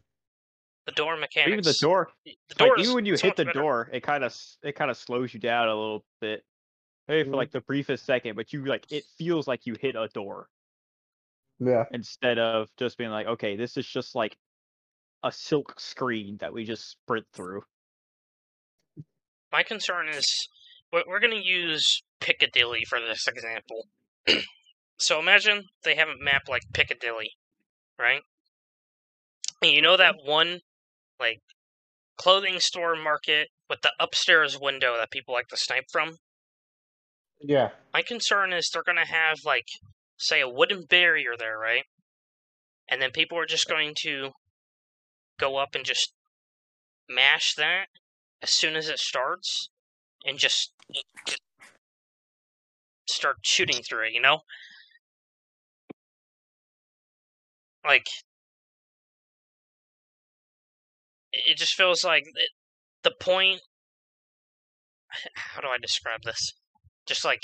The door mechanics. even the door, The like door is even when you hit the better. door, it kind of it kind of slows you down a little bit. Maybe for Mhm. like the briefest second, but you like it feels like you hit a door. Yeah. instead of just being like, okay, this is just like a silk screen that we just sprint through. My concern is we're, we're going to use Piccadilly for this example. (clears throat) so imagine they have a map like Piccadilly, right? And you know that one like clothing store market with the upstairs window that people like to snipe from? Yeah. My concern is they're going to have like say a wooden barrier there, right? And then people are just going to go up and just mash that as soon as it starts and just start shooting through it, you know? Like it it just feels like it, the point (sighs) how do I describe this? Just like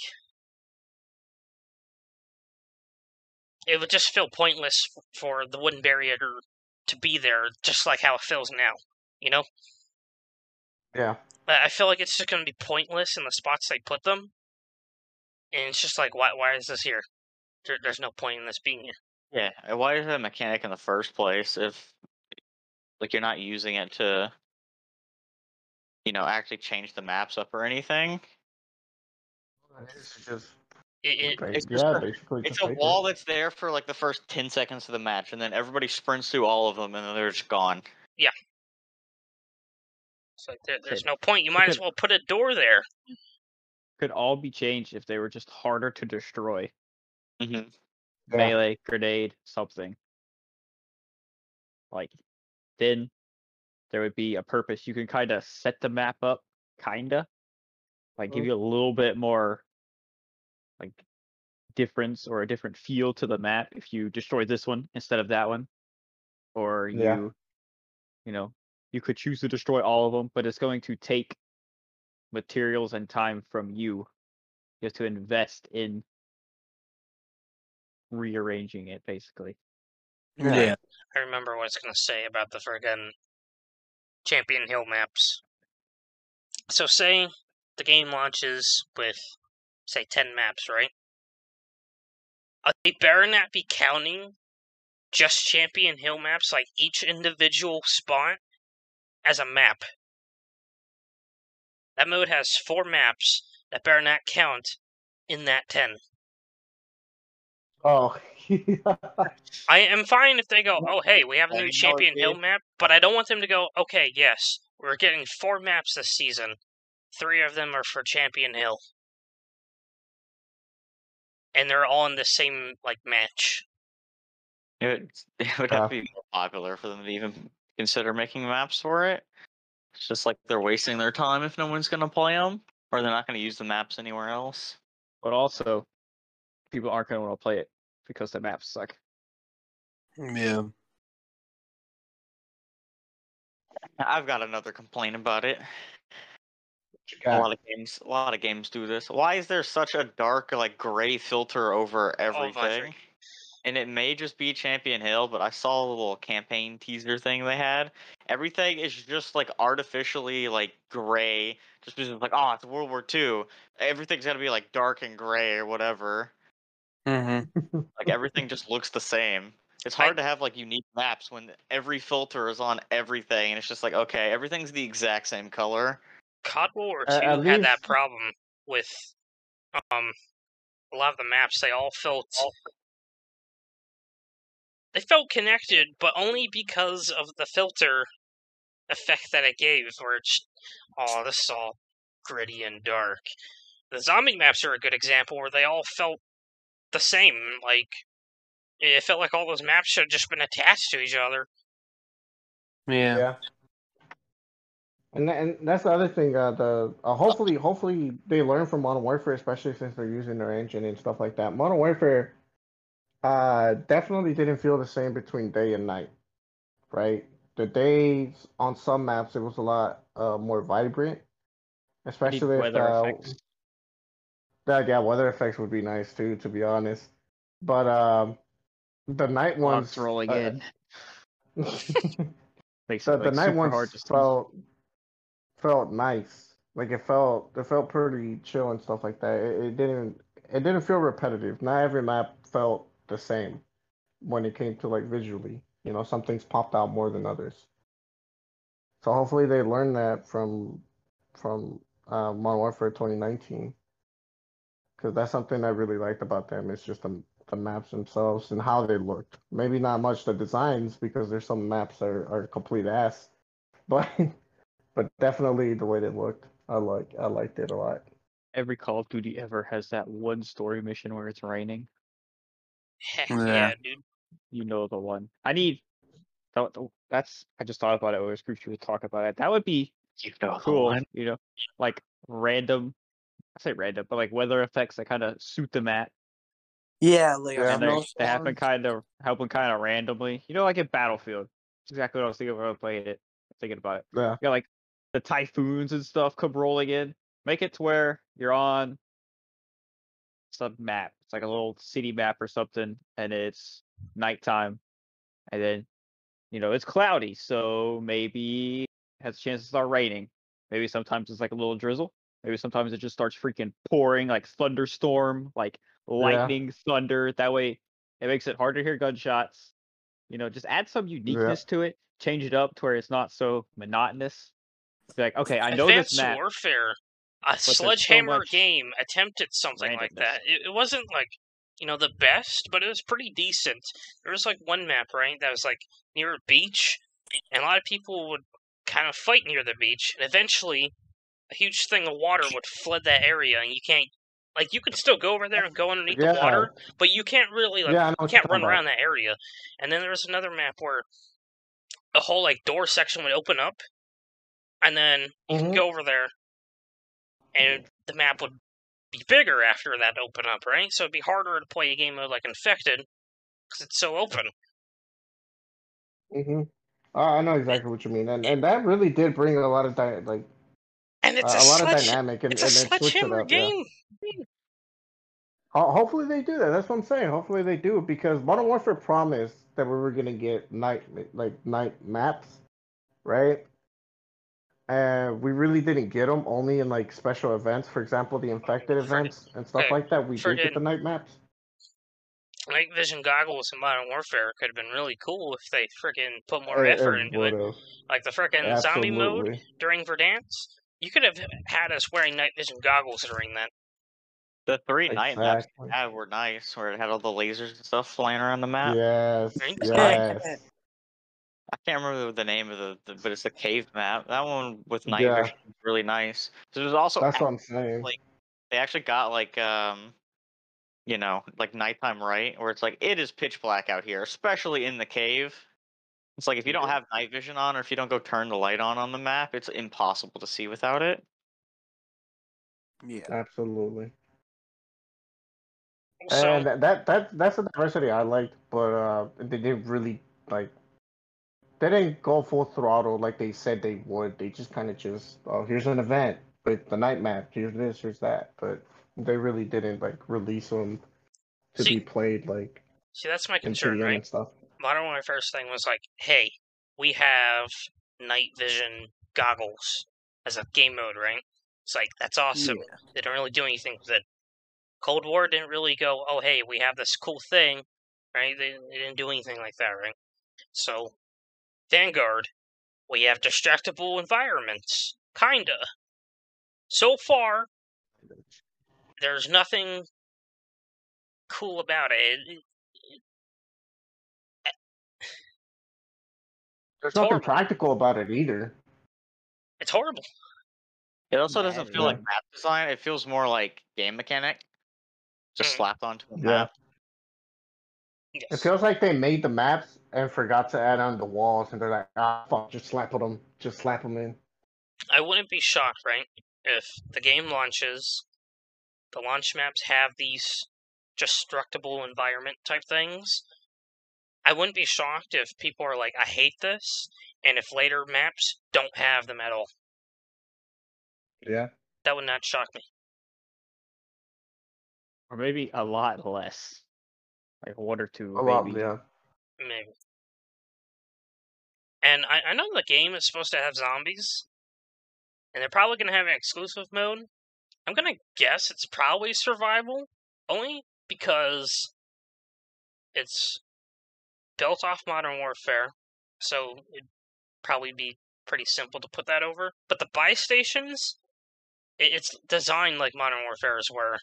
it would just feel pointless for the wooden barrier to, to be there, just like how it feels now. You know, Yeah. I I feel like it's just going to be pointless in the spots they put them, and it's just like, why? Why is this here? There, there's no point in this being here. Yeah, why is that a mechanic in the first place if like you're not using it to you know actually change the maps up or anything? It's just. It, it, it's just yeah, a- basically. It's a paper. wall that's there for like the first ten seconds of the match, and then everybody sprints through all of them, and then they're just gone. Yeah. It's like there, there's It- no point. You might as well put a door there. Could all be changed if they were just harder to destroy. Mm-hmm. Yeah. Melee, grenade, something. Like, then there would be a purpose. You can kind of set the map up, kinda. Like, give Mhm. you a little bit more, like, difference or a different feel to the map if you destroy this one instead of that one. Or you, Yeah. you know, you could choose to destroy all of them, but it's going to take materials and time from you You have to invest in rearranging it, basically. Yeah. I remember what I was going to say about the friggin' Champion Hill maps. So, say the game launches with, say, 10 maps, right? Uh, they better not be counting just Champion Hill maps, like each individual spot, as a map. That mode has four maps that better not count in that 10. Oh, (laughs) I am fine if they go, oh, hey, we have a new Champion Hill map, but I don't want them to go, okay, yes, we're getting four maps this season. Three of them are for Champion Hill. And they're all in the same, like, match. It would, (laughs) it would Yeah. have to be more popular for them to even consider making maps for it. It's just like they're wasting their time if no one's gonna play them, or they're not gonna use the maps anywhere else. But also, people aren't going to want to play it because the maps suck. Yeah. I've got another complaint about it. A lot of games, a lot of games do this. Why is there such a dark, like gray filter over everything? everything. And it may just be Champion Hill, but I saw a little campaign teaser thing they had. Everything is just like artificially like gray, just because it's like, oh, it's World War II. Everything's gonna be like dark and gray or whatever. Mm-hmm. Like everything just looks the same. It's I- hard to have like unique maps when every filter is on everything, and it's just like, okay, everything's the exact same color. COD World War Uh, II at had that problem with um a lot of the maps. They all felt they felt connected, but only because of the filter effect that it gave. Where it's oh, this is all gritty and dark. The zombie maps are a good example where they all felt the same. Like it felt like all those maps should have just been attached to each other. Yeah. Yeah. And and that's the other thing. Uh, the uh, hopefully hopefully they learn from Modern Warfare, especially since they're using their engine and stuff like that. Modern Warfare, uh, definitely didn't feel the same between day and night, right? The days on some maps it was a lot uh more vibrant, especially if weather uh, effects. That yeah, weather effects would be nice too, to be honest. But um, the night ones rolling uh, in. (laughs) Makes the, it the night ones hard to see. felt felt nice. Like it felt it felt pretty chill and stuff like that. It, it didn't it didn't feel repetitive. Not every map felt the same when it came to like visually. You know, some things popped out more than others. So hopefully they learned that from from uh, Modern Warfare 2019. Because that's something I really liked about them. It's just the the maps themselves and how they looked. Maybe not much the designs because there's some maps that are, are complete ass, (laughs) but but definitely the way they looked. I like I liked it a lot. Every Call of Duty ever has that one story mission where it's raining. Heck (laughs) Yeah. yeah, dude. You know the one. I need. tho- tho- That's. I just thought about it. It was crucial to talk about it. That would be You know cool. You know, like random. I say random, but like weather effects that kind of suit the map, Yeah, like and they, they happen kind of happen kind of randomly. You know, like in Battlefield. That's exactly what I was thinking when I played it. Thinking about it. Yeah. You got like the typhoons and stuff come rolling in. Make it to where you're on some map. It's like a little city map or something, and it's nighttime, and then you know it's cloudy, so maybe it has a chance to start raining. Maybe sometimes it's like a little drizzle. Maybe sometimes it just starts freaking pouring, like thunderstorm, like lightning, thunder. That way, it makes it harder to hear gunshots. You know, just add some uniqueness to it. Change it up to where it's not so monotonous. Be like, okay, I know Advanced this map. Warfare, a there's so Sledgehammer much game attempted something like that. It, it wasn't like you know the best, but it was pretty decent. There was like one map right that was like near a beach, and a lot of people would kind of fight near the beach, and eventually a huge thing of water would flood that area, and you can't. Like you could still go over there and go underneath Yeah. the water, but you can't really like Yeah, you can't run about. around that area. And then there was another map where a whole like door section would open up, and then you can Mhm. go over there, and the map would be bigger after that open up, right? So it'd be harder to play a game mode like Infected because it's so open. hmm I know exactly what you mean, and and that really did bring a lot of di- like And it's uh, a, a lot of dynamic and, it's and then switch it sledgehammer up. Yeah. game. Ho- hopefully they do that. That's what I'm saying. Hopefully they do because Modern Warfare promised that we were gonna get night like night maps, right? And we really didn't get them. Only in like special events, for example, the infected events and stuff okay, like that. We did get the night maps. Night vision goggles in Modern Warfare could have been really cool if they freaking put more It- effort it into it. Like the freaking zombie mode during Verdansk, you could have had us wearing night vision goggles during that. The three night maps Exactly. yeah, were nice, where it had all the lasers and stuff flying around the map. Yes. Yes. I can't remember the name of the, the but it's a cave map. That one with night Yeah. vision was really nice. So was also That's ac- what I'm saying. like- they actually got like um you know like nighttime right where it's like it is pitch black out here especially in the cave it's like if you don't have night vision on or if you don't go turn the light on on the map it's impossible to see without it Yeah. Absolutely. So and that, that that that's the diversity I liked, but uh, they didn't really like. They didn't go full throttle like they said they would. They just kind of just, oh, here's an event with the night map. Here's this, here's that. But they really didn't like release them to See- be played like see, that's my concern, CDM right? And stuff. Modern Warfare's thing was like, hey, we have night vision goggles as a game mode, right? It's like that's awesome. They don't really do anything with it. Cold War didn't really go, oh hey, we have this cool thing, right? They, they didn't do anything like that, right? So, Vanguard, we have destructible environments, kinda. So far, there's nothing cool about it. It- There's nothing horrible. practical about it either. It's horrible. it also doesn't Yeah, feel like map design it feels more like game mechanic just Mm. slapped onto a Yeah. map It feels like they made the maps and forgot to add on the walls, and they're like, ah, fuck, just slap them, just slap them in. I wouldn't be shocked, right, if the game launches, the launch maps have these destructible environment type things. I wouldn't be shocked if people are like, I hate this, and if later maps don't have them at all. Yeah. That would not shock me. Or maybe a lot less. Like one or two, A lot, yeah. Maybe. And I, I know the game is supposed to have zombies, and they're probably going to have an exclusive mode. I'm going to guess it's probably survival, only because it's built off Modern Warfare, so it'd probably be pretty simple to put that over. But the buy stations, it, it's designed like Modern Warfare is where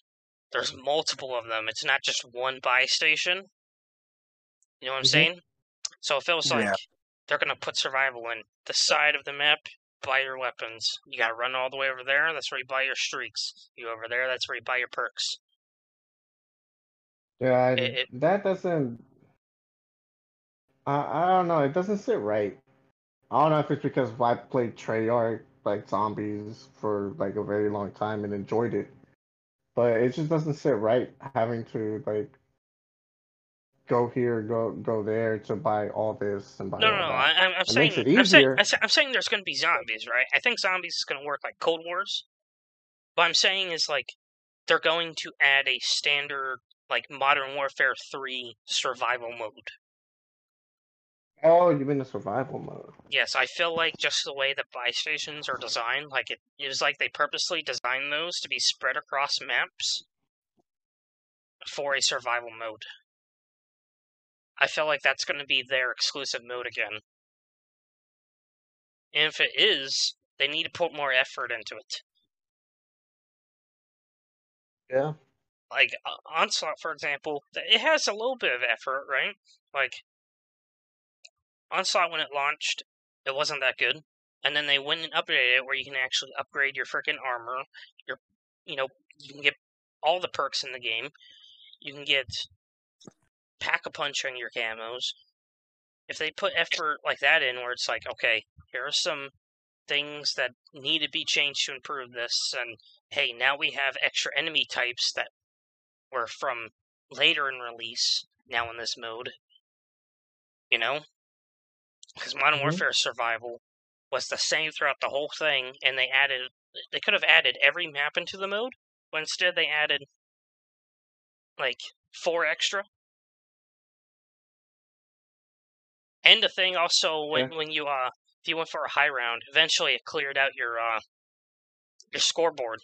there's multiple of them. It's not just one buy station. You know what I'm Mhm. saying? So it feels like Yeah. they're gonna put survival in the side of the map. Buy your weapons. You gotta run all the way over there. That's where you buy your streaks. You over there. That's where you buy your perks. Yeah, and It- it- that doesn't. I I don't know. It doesn't sit right. I don't know if it's because I played Treyarch like zombies for like a very long time and enjoyed it, but it just doesn't sit right having to like go here, go go there to buy all this and buy No, no, no. I, I'm, I'm saying, I'm saying, easier. I sa- I'm saying there's gonna be zombies, right? I think zombies is gonna work like Cold Wars. What I'm saying is like they're going to add a standard like Modern Warfare three survival mode. Oh, you mean the survival mode? Yes, I feel like just the way the buy stations are designed, like it, it was like they purposely designed those to be spread across maps for a survival mode. I feel like that's going to be their exclusive mode again. And if it is, they need to put more effort into it. Yeah. Like uh, Onslaught, for example, it has a little bit of effort, right? Like Onslaught when it launched, it wasn't that good, and then they went and updated it where you can actually upgrade your freaking armor. Your, you know, you can get all the perks in the game. You can get pack a punch on your camos. If they put effort like that in, where it's like, okay, here are some things that need to be changed to improve this, and hey, now we have extra enemy types that were from later in release now in this mode. You know? Because Modern Mhm. Warfare Survival was the same throughout the whole thing, and they added. They could have added every map into the mode, but instead they added like four extra. And the thing also when when you uh if you went for a high round, eventually it cleared out your uh your scoreboard.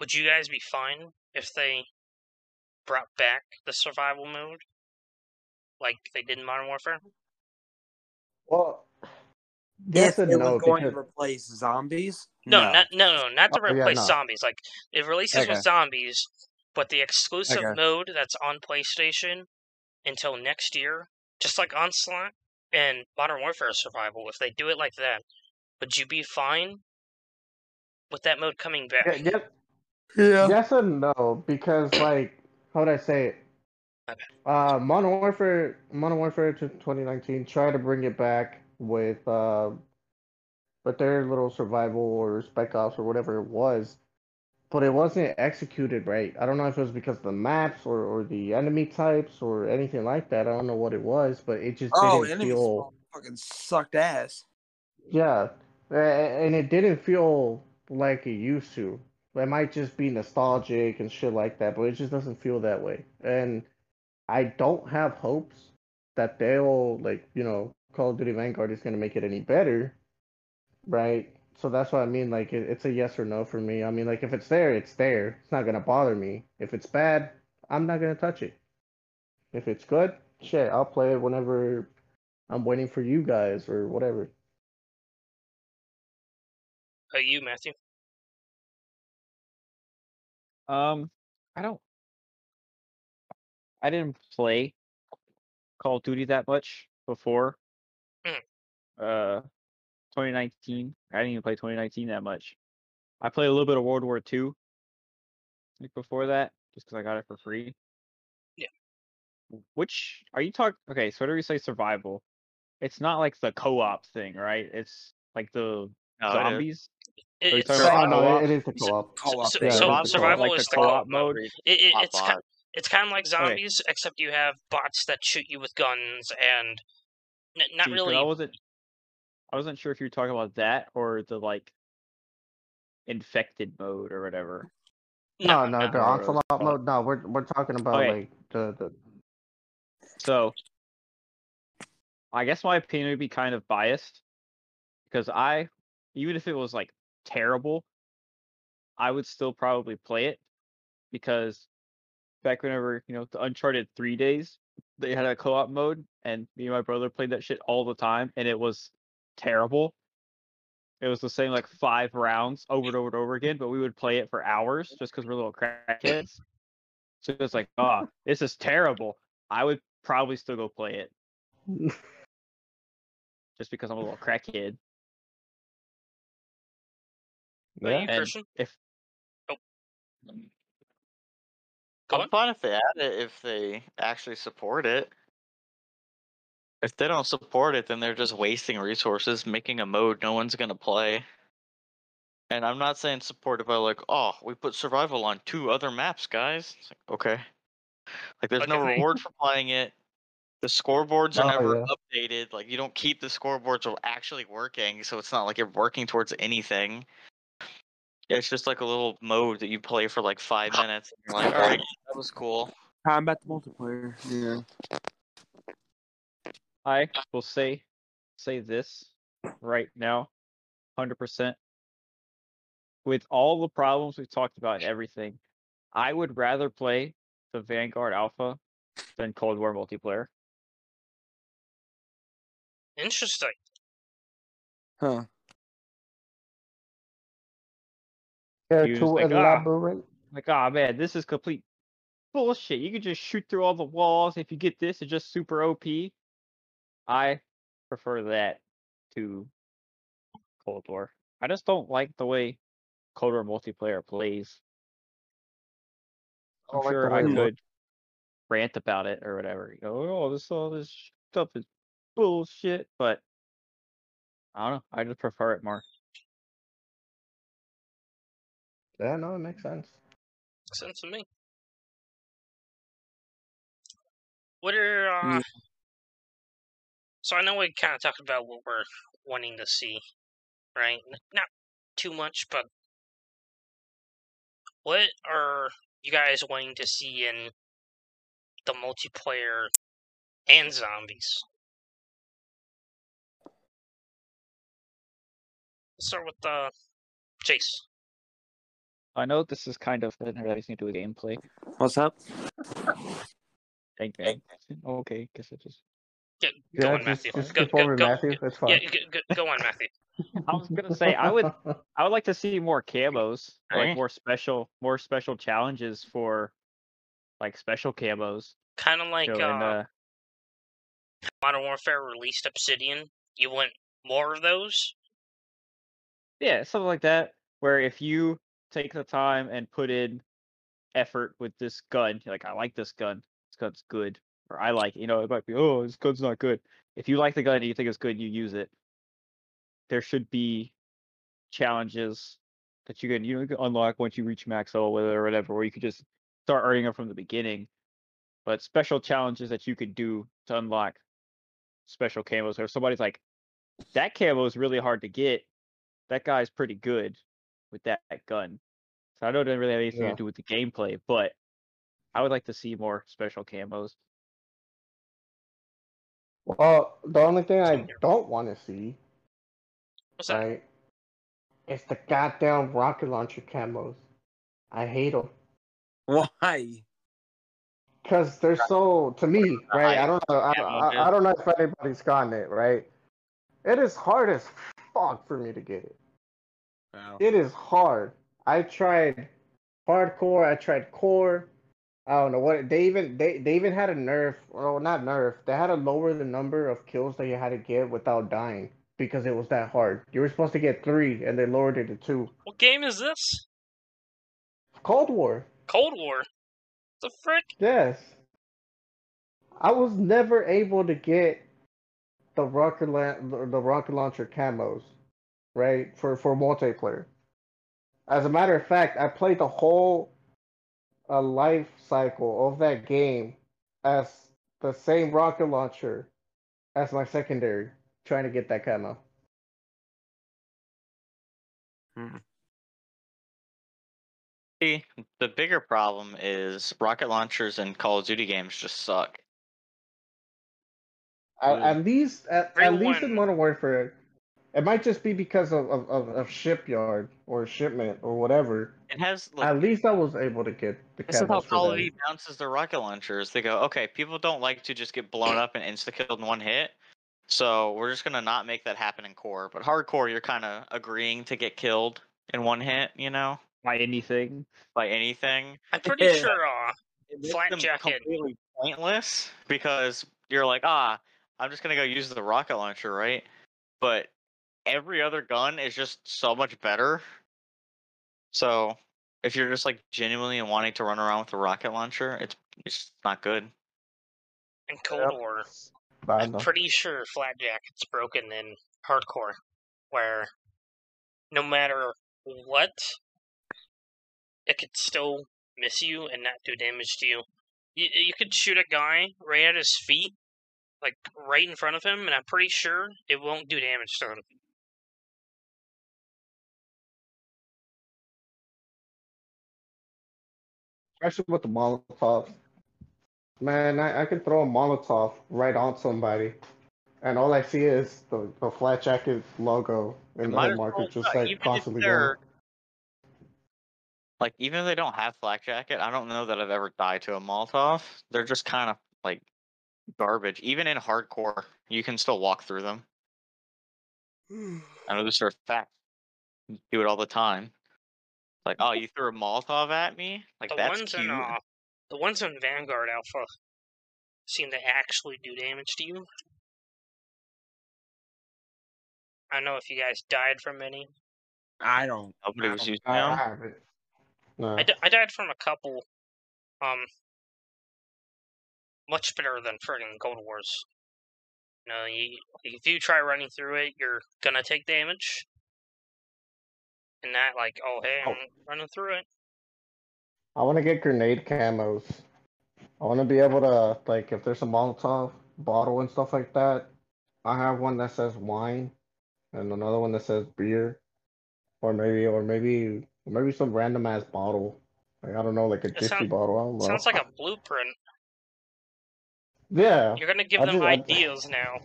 Would you guys be fine if they brought back the survival mode like they did in Modern Warfare? Well, yes if and it no. was going because- to replace zombies, No, not no, no, not to Oh, yeah, replace no. zombies. Like it releases Okay. with zombies, but the exclusive Okay. mode that's on PlayStation until next year, just like Onslaught and Modern Warfare Survival, if they do it like that, would you be fine with that mode coming back? Yeah, yes, yeah, yes and no, because like how would I say it? Uh, Modern Warfare, Modern Warfare to 2019 tried to bring it back with uh, with their little survival or spec ops or whatever it was, but it wasn't executed right. I don't know if it was because of the maps or, or the enemy types or anything like that. I don't know what it was, but it just oh, didn't enemies feel. fucking sucked ass. Yeah, a- a- and it didn't feel like it used to. It might just be nostalgic and shit like that, but it just doesn't feel that way. And I don't have hopes that they'll like, you know, Call of Duty Vanguard is gonna make it any better, right? So that's what I mean. Like, it, it's a yes or no for me. I mean, like, if it's there, it's there. It's not gonna bother me. If it's bad, I'm not gonna touch it. If it's good, shit, I'll play it whenever I'm waiting for you guys or whatever. Uh, you, Matthew? Um, I don't. I didn't play Call of Duty that much before. Mm. Uh, 2019. I didn't even play 2019 that much. I played a little bit of World War II. Like before that, just because I got it for free. Yeah. Which are you talking? Okay, so whenever you say survival, it's not like the co-op thing, right? It's like the No, zombies. It, it's talking Oh, no, co-op? it, it is the So- co-op. Co-op. so- Yeah, so- it is the survival like is the the co-op mode. It, it, it's kind, it's kind of like zombies, except you have bots that shoot you with guns and n- not See, 'cause really. I wasn't. I wasn't sure if you were talking about that or the like infected mode or whatever. No, no, the Whatever it was onslaught called. mode. No, we're we're talking about Okay. like the the. So, I guess my opinion would be kind of biased because I, even if it was like terrible, I would still probably play it because back whenever you know the Uncharted three days, they had a co-op mode, and me and my brother played that shit all the time, and it was terrible. It was the same like five rounds over and over and over again, but we would play it for hours just because we're little crackheads. So it's like, oh, this is terrible. I would probably still go play it (laughs) just because I'm a little crackhead. Are you, And Christian? if oh. Go I'm fine if they add it if they actually support it. If they don't support it, then they're just wasting resources making a mode no one's gonna play. And I'm not saying support it by like, oh, we put survival on two other maps, guys. It's like, okay. Like there's no reward for playing it. The scoreboards are Oh, never yeah. updated. Like you don't keep the scoreboards are actually working, so it's not like you're working towards anything. It's just like a little mode that you play for like five minutes. And you're like, all right, that was cool. Combat multiplayer. Yeah. I will say say this right now, hundred percent. With all the problems we've talked about and everything, I would rather play the Vanguard Alpha than Cold War multiplayer. Interesting. Huh. Care to like, "Ah." elaborate? Like, oh man, this is complete bullshit. You can just shoot through all the walls. If you get this, it's just super OP. I prefer that to Cold War. I just don't like the way Cold War multiplayer plays. I I'm like sure I could rant about it or whatever. You go, oh, this all this stuff is bullshit, but I don't know. I just prefer it more. Yeah, no, it makes sense. Makes sense to me. What are uh, Yeah. So I know we kind of talked about what we're wanting to see, right? Not too much, but what are you guys wanting to see in the multiplayer and zombies? Let's start with uh, Chase. I know this is kind of everything to do with gameplay. What's up? Dang, dang. Okay, guess it just. Yeah, go Yeah, on, just, Matthew. just go, go, go, Matthew. It's fine. Yeah, go, go, go on, Matthew. I was gonna say I would (laughs) I would like to see more camos, Right. like more special more special challenges for like special camos. Kind of like So, uh, and, uh, Modern Warfare released Obsidian. You want more of those? yeah, something like that. Where if you take the time and put in effort with this gun, you're like I like this gun. This gun's good, or I like you know it might be oh this gun's not good. If you like the gun and you think it's good, you use it. There should be challenges that you can you know unlock once you reach max level or whatever, or you could just start earning them from the beginning. But special challenges that you could do to unlock special camos, or somebody's like, that camo is really hard to get. That guy's pretty good with that, that gun. So I know it doesn't really have anything Yeah. to do with the gameplay, but I would like to see more special camos. Well, the only thing I don't want to see, What's that? right, is the goddamn rocket launcher camos. I hate them Why? because they're so to me, right? I don't know. I, I, I don't know if anybody's gotten it, right? It is hard as fuck for me to get it. Wow. It is hard. I tried hardcore. I tried core. I don't know what they even they, they even had a nerf. Well, not nerf. They had to lower the number of kills that you had to get without dying because it was that hard. You were supposed to get three, and they lowered it to two. What game is this? Cold War. Cold War. The frick? Yes. I was never able to get the rocket la- the rocket launcher camos, right? For for multiplayer. As a matter of fact, I played the whole uh, life cycle of that game as the same rocket launcher as my secondary, trying to get that camo. See, the bigger problem is rocket launchers and Call of Duty games just suck. At, at least, at, at least in Modern Warfare, it might just be because of, of, of, of shipyard or shipment or whatever. It has like At least I was able to get the this is how Call of. Duty bounces their rocket launchers. They go, okay, people don't like to just get blown up and insta killed in one hit, so we're just gonna not make that happen in core. But hardcore, you're kind of agreeing to get killed in one hit, you know, By anything. by anything. I'm pretty Yeah. sure uh, It makes jacket. completely pointless because you're like, ah, I'm just gonna go use the rocket launcher, right? But every other gun is just so much better. So if you're just like genuinely wanting to run around with a rocket launcher, it's it's not good. in Cold Yep. War, I I'm pretty sure Flak Jacket's broken in hardcore, where no matter what, it could still miss you and not do damage to you. You, you could shoot a guy right at his feet, like right in front of him, and I'm pretty sure it won't do damage to him. Especially with the Molotov. Man, I, I can throw a Molotov right on somebody, and all I see is the, the flak jacket logo in the Might hit as marker well- just uh, like even constantly going. Like even if they don't have flak jacket, I don't know that I've ever died to a Molotov. They're just kind of like garbage. Even in hardcore, you can still walk through them. (sighs) I know this for a fact. Do it all the time. Like, oh, you threw a Molotov at me? Like The that's ones cute. in uh, the ones in Vanguard Alpha seem to actually do damage to you. I don't know if you guys died from any. I don't. Nobody I was don't- using I, I them. haven't. No. I, d- I died from a couple. Um, much better than friggin' Cold Wars. You know, you, if you try running through it, you're gonna take damage. And that, like, oh hey, Oh. I'm running through it. I want to get grenade camos. I want to be able to like if there's a Molotov bottle and stuff like that. I have one that says wine, and another one that says beer, or maybe, or maybe, maybe some random ass bottle. Like I don't know, like a It bottle. I don't know. Sounds like a blueprint. yeah. You're gonna give I them just- I- ideas now.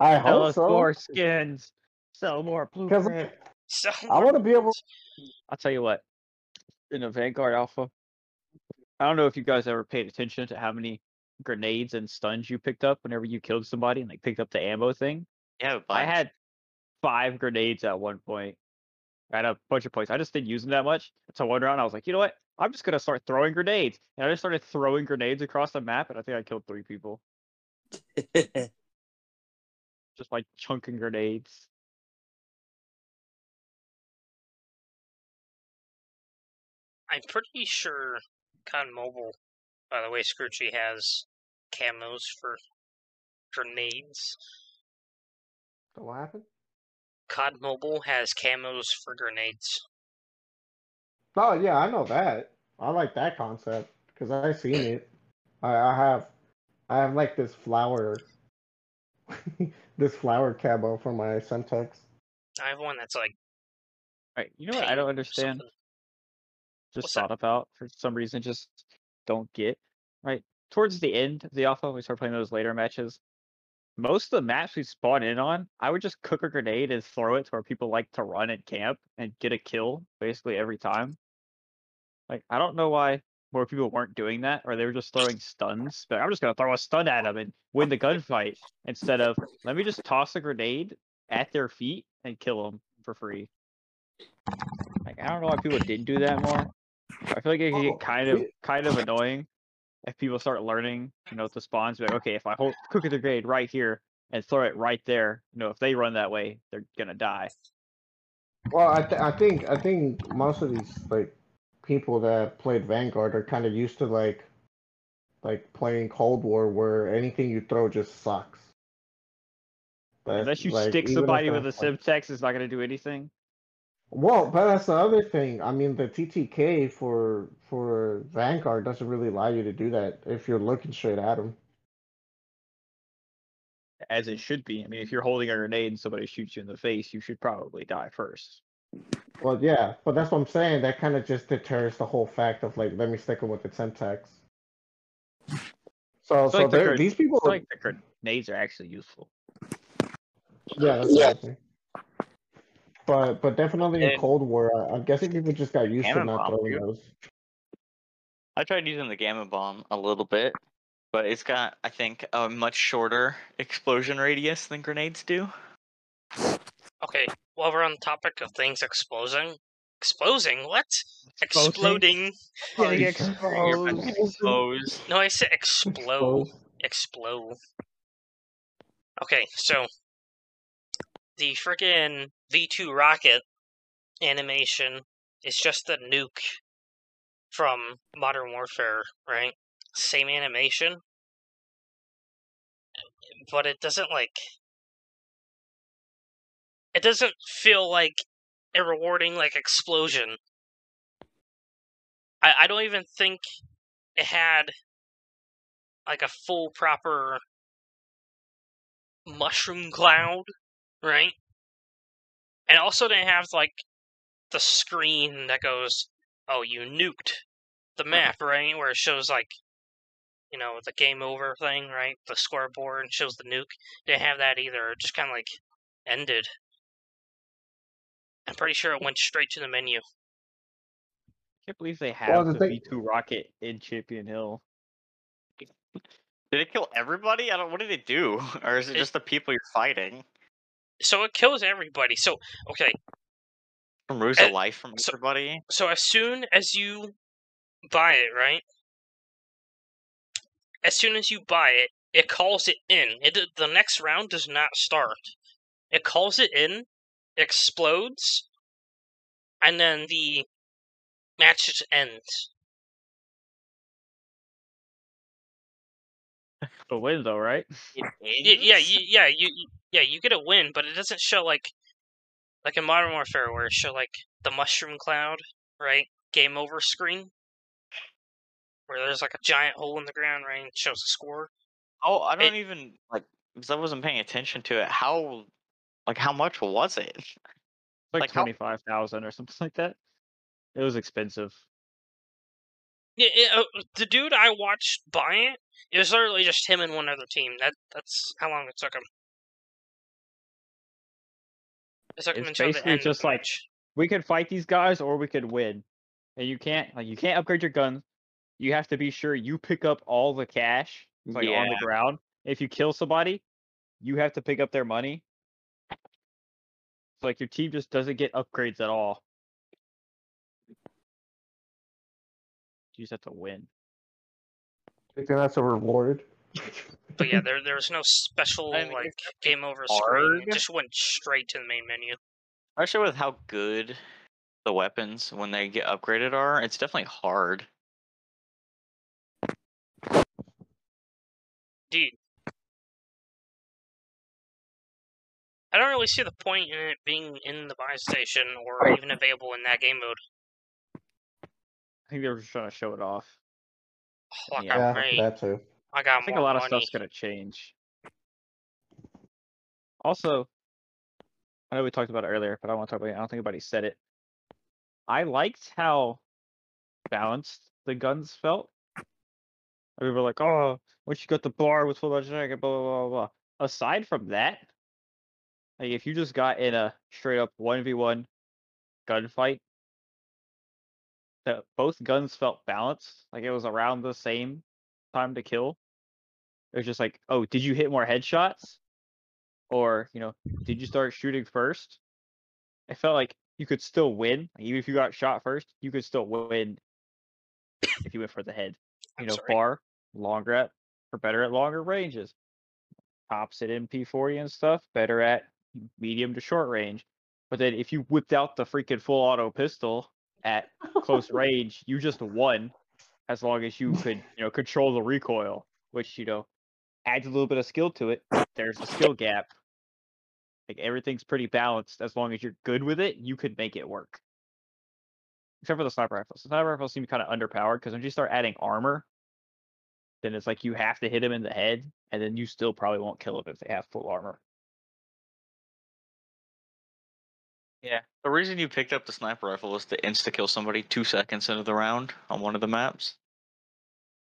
I Sell hope us so. more skins. Sell more Because blueprint. (laughs) So I want to be able. (laughs) I'll tell you what. In a Vanguard Alpha, I don't know if you guys ever paid attention to how many grenades and stuns you picked up whenever you killed somebody and like picked up the ammo thing. Yeah, I had five grenades at one point. Had a bunch of points. I just didn't use them that much. So one round I was like, you know what? I'm just gonna start throwing grenades. And I just started throwing grenades across the map, and I think I killed three people (laughs) just by chunking grenades. I'm pretty sure COD Mobile, by the way, Scroochie has camos for grenades. What happened? COD Mobile has camos for grenades. Oh yeah, I know that. I like that concept because I seen it. I, I have, I have like this flower, (laughs) this flower camo for my Semtex. I have one that's like Right? You know what I don't understand? something. Just What's that? thought about for some reason just don't get right towards the end of the alpha we start playing those later matches most of the maps we spawn in on i would just cook a grenade and throw it to where people like to run and camp and get a kill basically every time like i don't know why more people weren't doing that or they were just throwing stuns but i'm just going to throw a stun at them and win the gunfight instead of let me just toss a grenade at their feet and kill them for free like I don't know why people didn't do that more. I feel like it can Oh, get kind of (laughs) kind of annoying if people start learning, you know, the spawns. Like, okay, if I hold cook the grenade right here and throw it right there, you know, if they run that way, they're gonna die. Well, I th- I think I think most of these like people that played Vanguard are kind of used to like like playing Cold War, where anything you throw just sucks. That's, Unless you like, stick somebody with a like- Semtex, it's not gonna do anything. Well, but that's the other thing. I mean, the TTK for for Vanguard doesn't really allow you to do that if you're looking straight at them. As it should be. I mean, if you're holding a grenade and somebody shoots you in the face, you should probably die first. Well, yeah, but that's what I'm saying. That kind of just deters the whole fact of like, let me stick them with the Semtex. So, so like the they're- these people, It's like the grenades are actually useful. yeah, that's the other thing. But but definitely in eh, Cold War, I, I'm guessing people just got used to not bomb, throwing dude. those. I tried using the Gammon bomb a little bit, but it's got, I think, a much shorter explosion radius than grenades do. Okay, while we're on the topic of things exploding, exploding, what? Exploding? Exploding. Getting You're about to exposed. No, I said explode. Exposed. Explode. Okay, so the freaking V2 rocket animation is just the nuke from Modern Warfare, right? Same animation. But it doesn't like it doesn't feel like a rewarding like explosion. I, I don't even think it had like a full proper mushroom cloud, right? And also didn't have like the screen that goes, "Oh, you nuked the uh-huh. map," right? Where it shows like, you know, the game over thing, right? The scoreboard and shows the nuke. Didn't have that either. It just kind of like ended. I'm pretty sure it went straight to the menu. I can't believe they Well, have the the thing- V2 rocket in Champion Hill. Did it kill everybody? I don't. What did it do? (laughs) Or is it It- just the people you're fighting? So it kills everybody. So okay, Removes Uh, a life from so- everybody? so as soon as you buy it, right? As soon as you buy it, it calls it in. It the next round does not start. It calls it in, explodes, and then the match ends. The win though, right? It Y- yeah, you, yeah, you, you- yeah, you get a win, but it doesn't show like like in Modern Warfare where it show like the mushroom cloud, right? Game over screen. Where there's like a giant hole in the ground, right? And it shows the score. Oh, I don't even like because I wasn't paying attention to it. How, like, how much was it? like, Like twenty five thousand or something like that. It was expensive. Yeah, it, uh, the dude I watched buy it, it was literally just him and one other team. That that's how long it took him. It took him It's until the basically end just the like- We could fight these guys or we could win. And you can't like you can't upgrade your guns. You have to be sure you pick up all the cash like on the ground. If you kill somebody, you have to pick up their money. So like your team just doesn't get upgrades at all. You just have to win. I think that's a reward. (laughs) But yeah, there there was no special I mean, like game over screen. It just went straight to the main menu. Especially with how good the weapons when they get upgraded are, it's definitely hard. Dude. I don't really see the point in it being in the buy station or even available in that game mode. I think they were just trying to show it off. Oh, I Yeah, got money. that too. I got I think a lot of stuff's gonna change. Also, I know we talked about it earlier, but I want to talk about it. I don't think anybody said it. I liked how balanced the guns felt. We were like, oh, once you got the BAR with full blah blah blah blah blah. blah. Aside from that, like if you just got in a straight up one v one gunfight, that both guns felt balanced. Like it was around the same time to kill. It was just like, oh, did you hit more headshots? Or, you know, did you start shooting first? I felt like you could still win. like, Even if you got shot first, you could still win if you went for the head. (laughs) You I'm know, sorry. far, longer at, or better at longer ranges. Tops at MP40 and stuff, better at medium to short range. But then if you whipped out the freaking full auto pistol at (laughs) close range, you just won as long as you could, you know, control the recoil, which, you know, adds a little bit of skill to it. There's a skill gap. Like everything's pretty balanced. As long as you're good with it, you could make it work. Except for the sniper rifles. The sniper rifles seem kind of underpowered because when you start adding armor, then it's like you have to hit them in the head, and then you still probably won't kill them if they have full armor. Yeah. The reason you picked up the sniper rifle was to insta kill somebody two seconds into the round on one of the maps.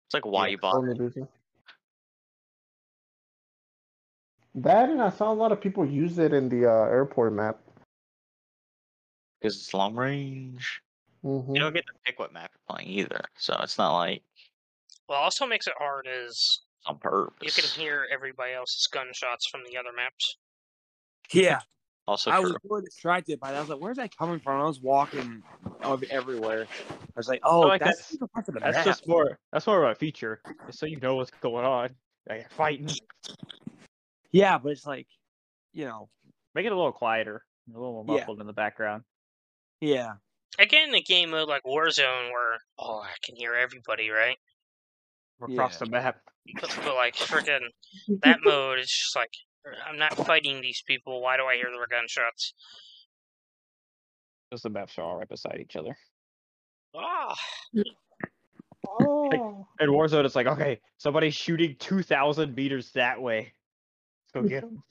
It's like why Yeah, you bought it. reason. That and I saw a lot of people use it in the uh, airport map. because it's long range. hmm You don't get to pick what map you're playing either, so it's not like What also makes it hard is on purpose. you can hear everybody else's gunshots from the other maps. Yeah, Also I true. was really distracted by that. I was like, "Where's that coming from?" I was walking of everywhere. I was like, "Oh, like that's, that's- the parts of the That's map." just more. That's more of a feature, just so you know what's going on. Like fighting. Yeah, but it's like, you know, Make it a little quieter, a little more Yeah. muffled in the background. yeah, Again, in a game mode like Warzone, where oh, I can hear everybody, right? Across the map. But, but like freaking (laughs) that mode, it's just like I'm not fighting these people. Why do I hear their gunshots? Because the maps are all right beside each other. Ah, Oh. In Warzone, it's like, okay, somebody's shooting 2,000 meters that way. Let's go get them.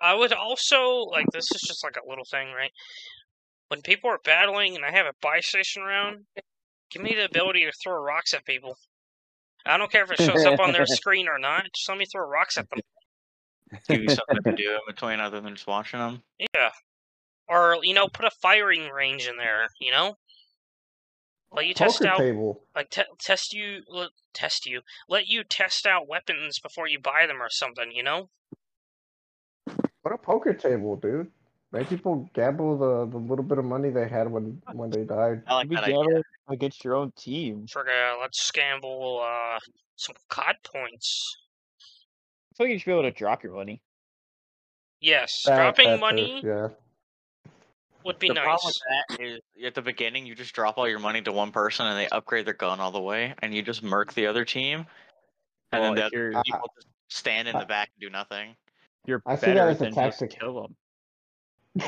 I would also like this is just like a little thing, right? When people are battling and I have a buy station around, give me the ability to throw rocks at people. I don't care if it shows up on their (laughs) screen or not. Just let me throw rocks at them. Give you something to (laughs) do in between other than just watching them. Yeah. Or, you know, put a firing range in there, you know? Let you test Poker out, table. like, te- test you, let, test you, let you test out weapons before you buy them or something, you know? What a poker table, dude. Make people gamble the, the little bit of money they had when when they died. I like Be that idea. gambling against your own team. For, uh, let's gamble, uh, some COD points. I feel like you should be able to drop your money. Yes, That- dropping that too, money Yeah. would be the nice. problem with that is at the beginning you just drop all your money to one person and they upgrade their gun all the way and you just murk the other team. And Well, then the if other you're, people just stand in the back and do nothing. you're I see better that as a than just tactic. kill them.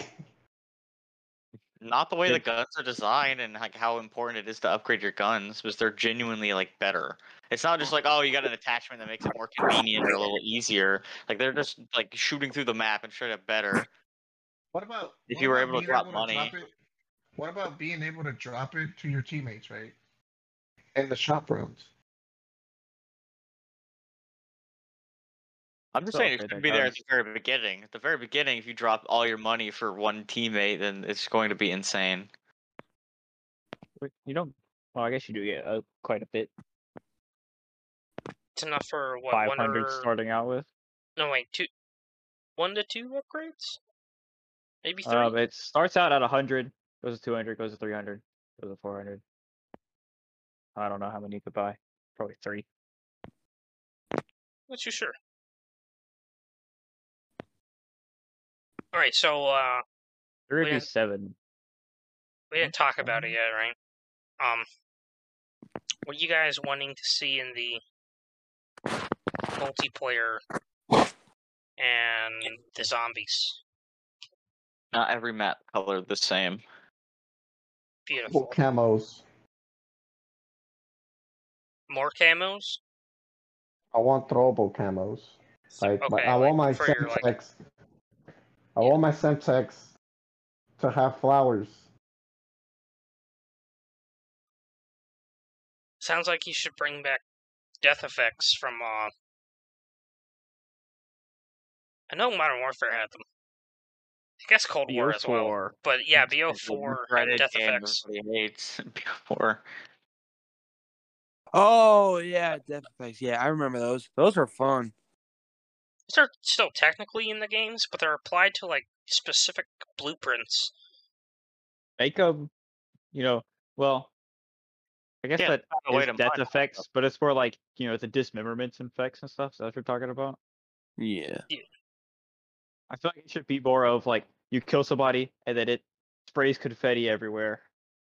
not the way Yeah. the guns are designed and like how important it is to upgrade your guns, because they're genuinely like better. It's not just like oh you got an attachment that makes it more convenient or a little easier. Like they're just like shooting through the map and straight up better. What about If what you were able to drop able money- drop it- what about being able to drop it to your teammates, right? In the shop rooms. I'm just Still saying it upgrade should be there at the very beginning. At the very beginning, if you drop all your money for one teammate, then it's going to be insane. You don't. Well, I guess you do get uh, quite a bit. It's enough for what Five one hundred or starting out with. no wait two, one to two upgrades, maybe three. Um, it starts out at hundred, goes to two hundred, goes to three hundred, goes to four hundred. I don't know how many you could buy. Probably three. Not too sure. All right, so uh, There would We be didn't- seven. we didn't talk about it yet, right? Um, what you guys wanting to see in the multiplayer and the zombies? Not every map color the same. Beautiful. camos. More camos. I want throwable camos. Like, my- Okay, I want my like for your, like- Semtex. I want my Semtex to have flowers. Sounds like you should bring back death effects from uh. I know Modern Warfare had them. I guess Cold War as well. But yeah, It's the most BO4 dreaded and death effects. Everybody hates BO4. Oh yeah, Death Effects. Yeah, I remember those. Those were fun. They're still technically in the games, but they're applied to like specific blueprints. Make them, you know, well, I guess Yeah, that found is death mod it. effects, but it's more like you know the dismemberments and effects and stuff. So that's what you're talking about. Yeah. I feel like it should be more of like you kill somebody and then it sprays confetti everywhere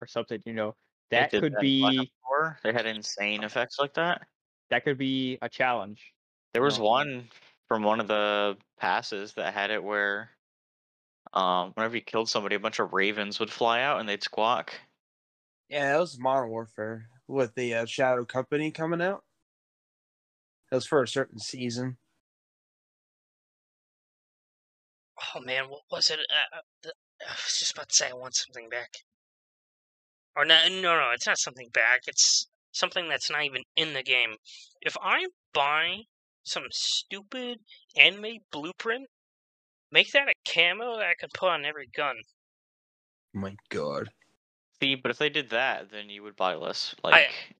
or something. You know, that could that be Ops 4. They had insane effects like that. that could be a challenge. There was No. one from one of the passes that had it where, um, whenever you killed somebody, a bunch of ravens would fly out and they'd squawk. Yeah, that was Modern Warfare with the uh, Shadow Company coming out. That was for a certain season. Oh man, what was it? Uh, uh, I was just about to say I want something back. Or no, no, no, it's not something back. It's something that's not even in the game. If I buy some stupid anime blueprint, make that a camo that I can put on every gun. my God. See, but if they did that, then you would buy less like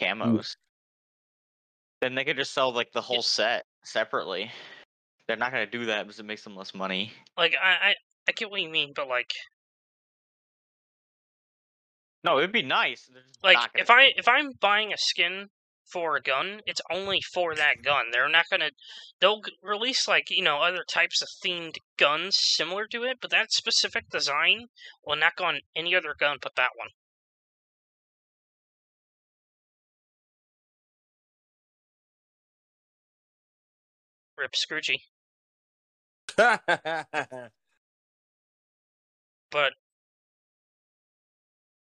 camos. Then they could just sell like the whole set separately. They're not gonna do that because it makes them less money. Like I, I, I get what you mean, but like, No, it'd be nice. like if I if I'm buying a skin for a gun, it's only for that gun. They're not gonna they'll release like you know other types of themed guns similar to it, but that specific design will not go on any other gun but that one. Rip Scroogey. (laughs) but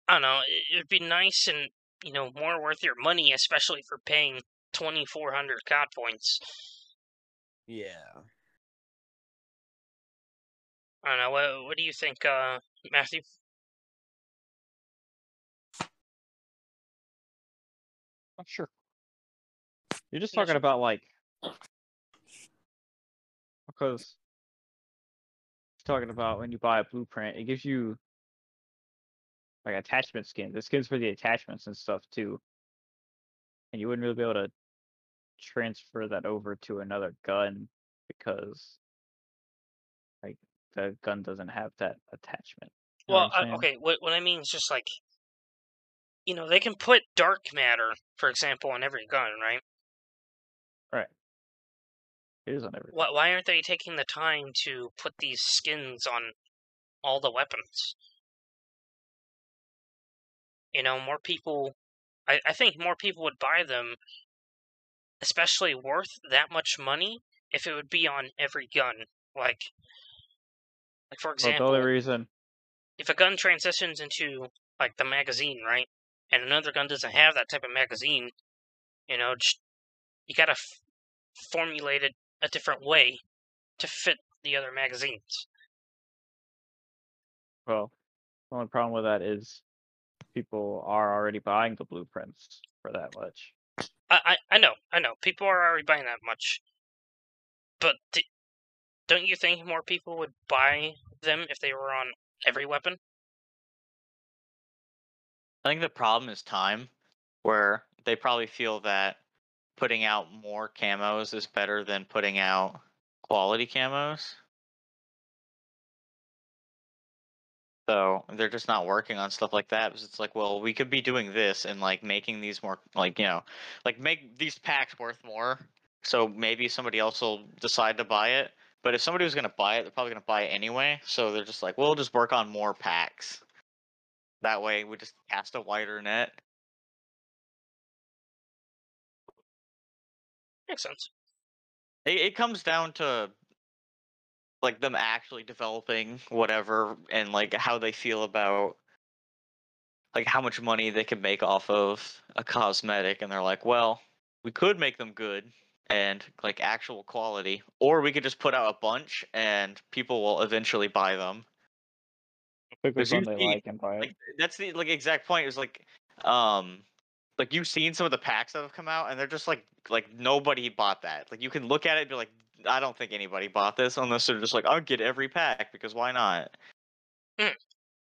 I don't know. It'd be nice and you know more worth your money, especially for paying twenty four hundred COD points. yeah. I don't know. What, what do you think, uh, Matthew? I'm sure. You're just talking sure. about like because talking about when you buy a blueprint, it gives you like attachment skins. The skins for the attachments and stuff too. And you wouldn't really be able to transfer that over to another gun because like the gun doesn't have that attachment. You Well, what uh, okay. What what I mean is just like, you know, they can put dark matter, for example, on every gun, right? right? It is on every Why why aren't they taking the time to put these skins on all the weapons? You know, more people. I, I think more people would buy them, especially worth that much money, if it would be on every gun. Like, like for Well, example, the only reason if a gun transitions into like the magazine, right, and another gun doesn't have that type of magazine, you know, just, you gotta f- formulate it a different way to fit the other magazines. Well, the only problem with that is people are already buying the blueprints for that much. I, I, I know, I know. People are already buying that much, but d- don't you think more people would buy them if they were on every weapon? I think the problem is time, where they probably feel that putting out more camos is better than putting out quality camos. So they're just not working on stuff like that because it's like, well, we could be doing this and like making these more like you know, like make these packs worth more. So maybe somebody else will decide to buy it. But if somebody was gonna buy it, they're probably gonna buy it anyway. So they're just like, we'll just work on more packs. That way, we just cast a wider net. Makes sense. It, it comes down to like them actually developing whatever and like how they feel about like how much money they can make off of a cosmetic and they're like well we could make them good and like actual quality or we could just put out a bunch and people will eventually buy them Pick which Because you one they like and buy it. like that's the like exact point. Was like, um, like you've seen some of the packs that have come out, and they're just like like nobody bought that. Like you can look at it and be like, I don't think anybody bought this unless they're just like, I'll get every pack because why not? Mm.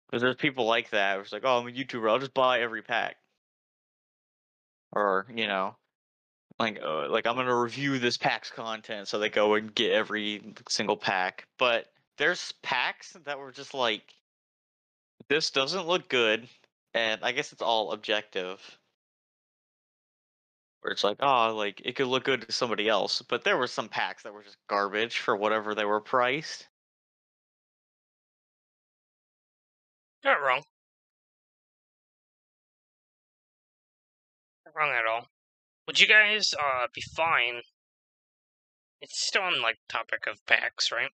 Because there's people like that. It's like, oh, I'm a YouTuber. I'll just buy every pack. Or you know, like uh, like I'm gonna review this pack's content, so they go and get every single pack. But there's packs that were just like, this doesn't look good, and I guess it's all objective. Where it's like, oh, like it could look good to somebody else, but there were some packs that were just garbage for whatever they were priced. Not wrong. Not wrong at all. Would you guys uh be fine? It's still on like topic of packs, right?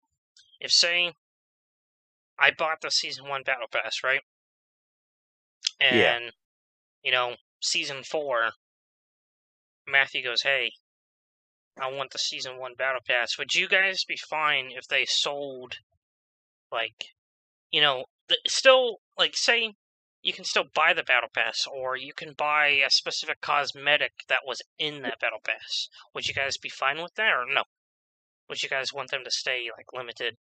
If say I bought the season one battle pass, right? And Yeah. you know, season four, Matthew goes, "Hey, I want the season one battle pass." Would you guys be fine if they sold, like, you know, the, still like say you can still buy the battle pass, or you can buy a specific cosmetic that was in that battle pass? Would you guys be fine with that, or no? Would you guys want them to stay like limited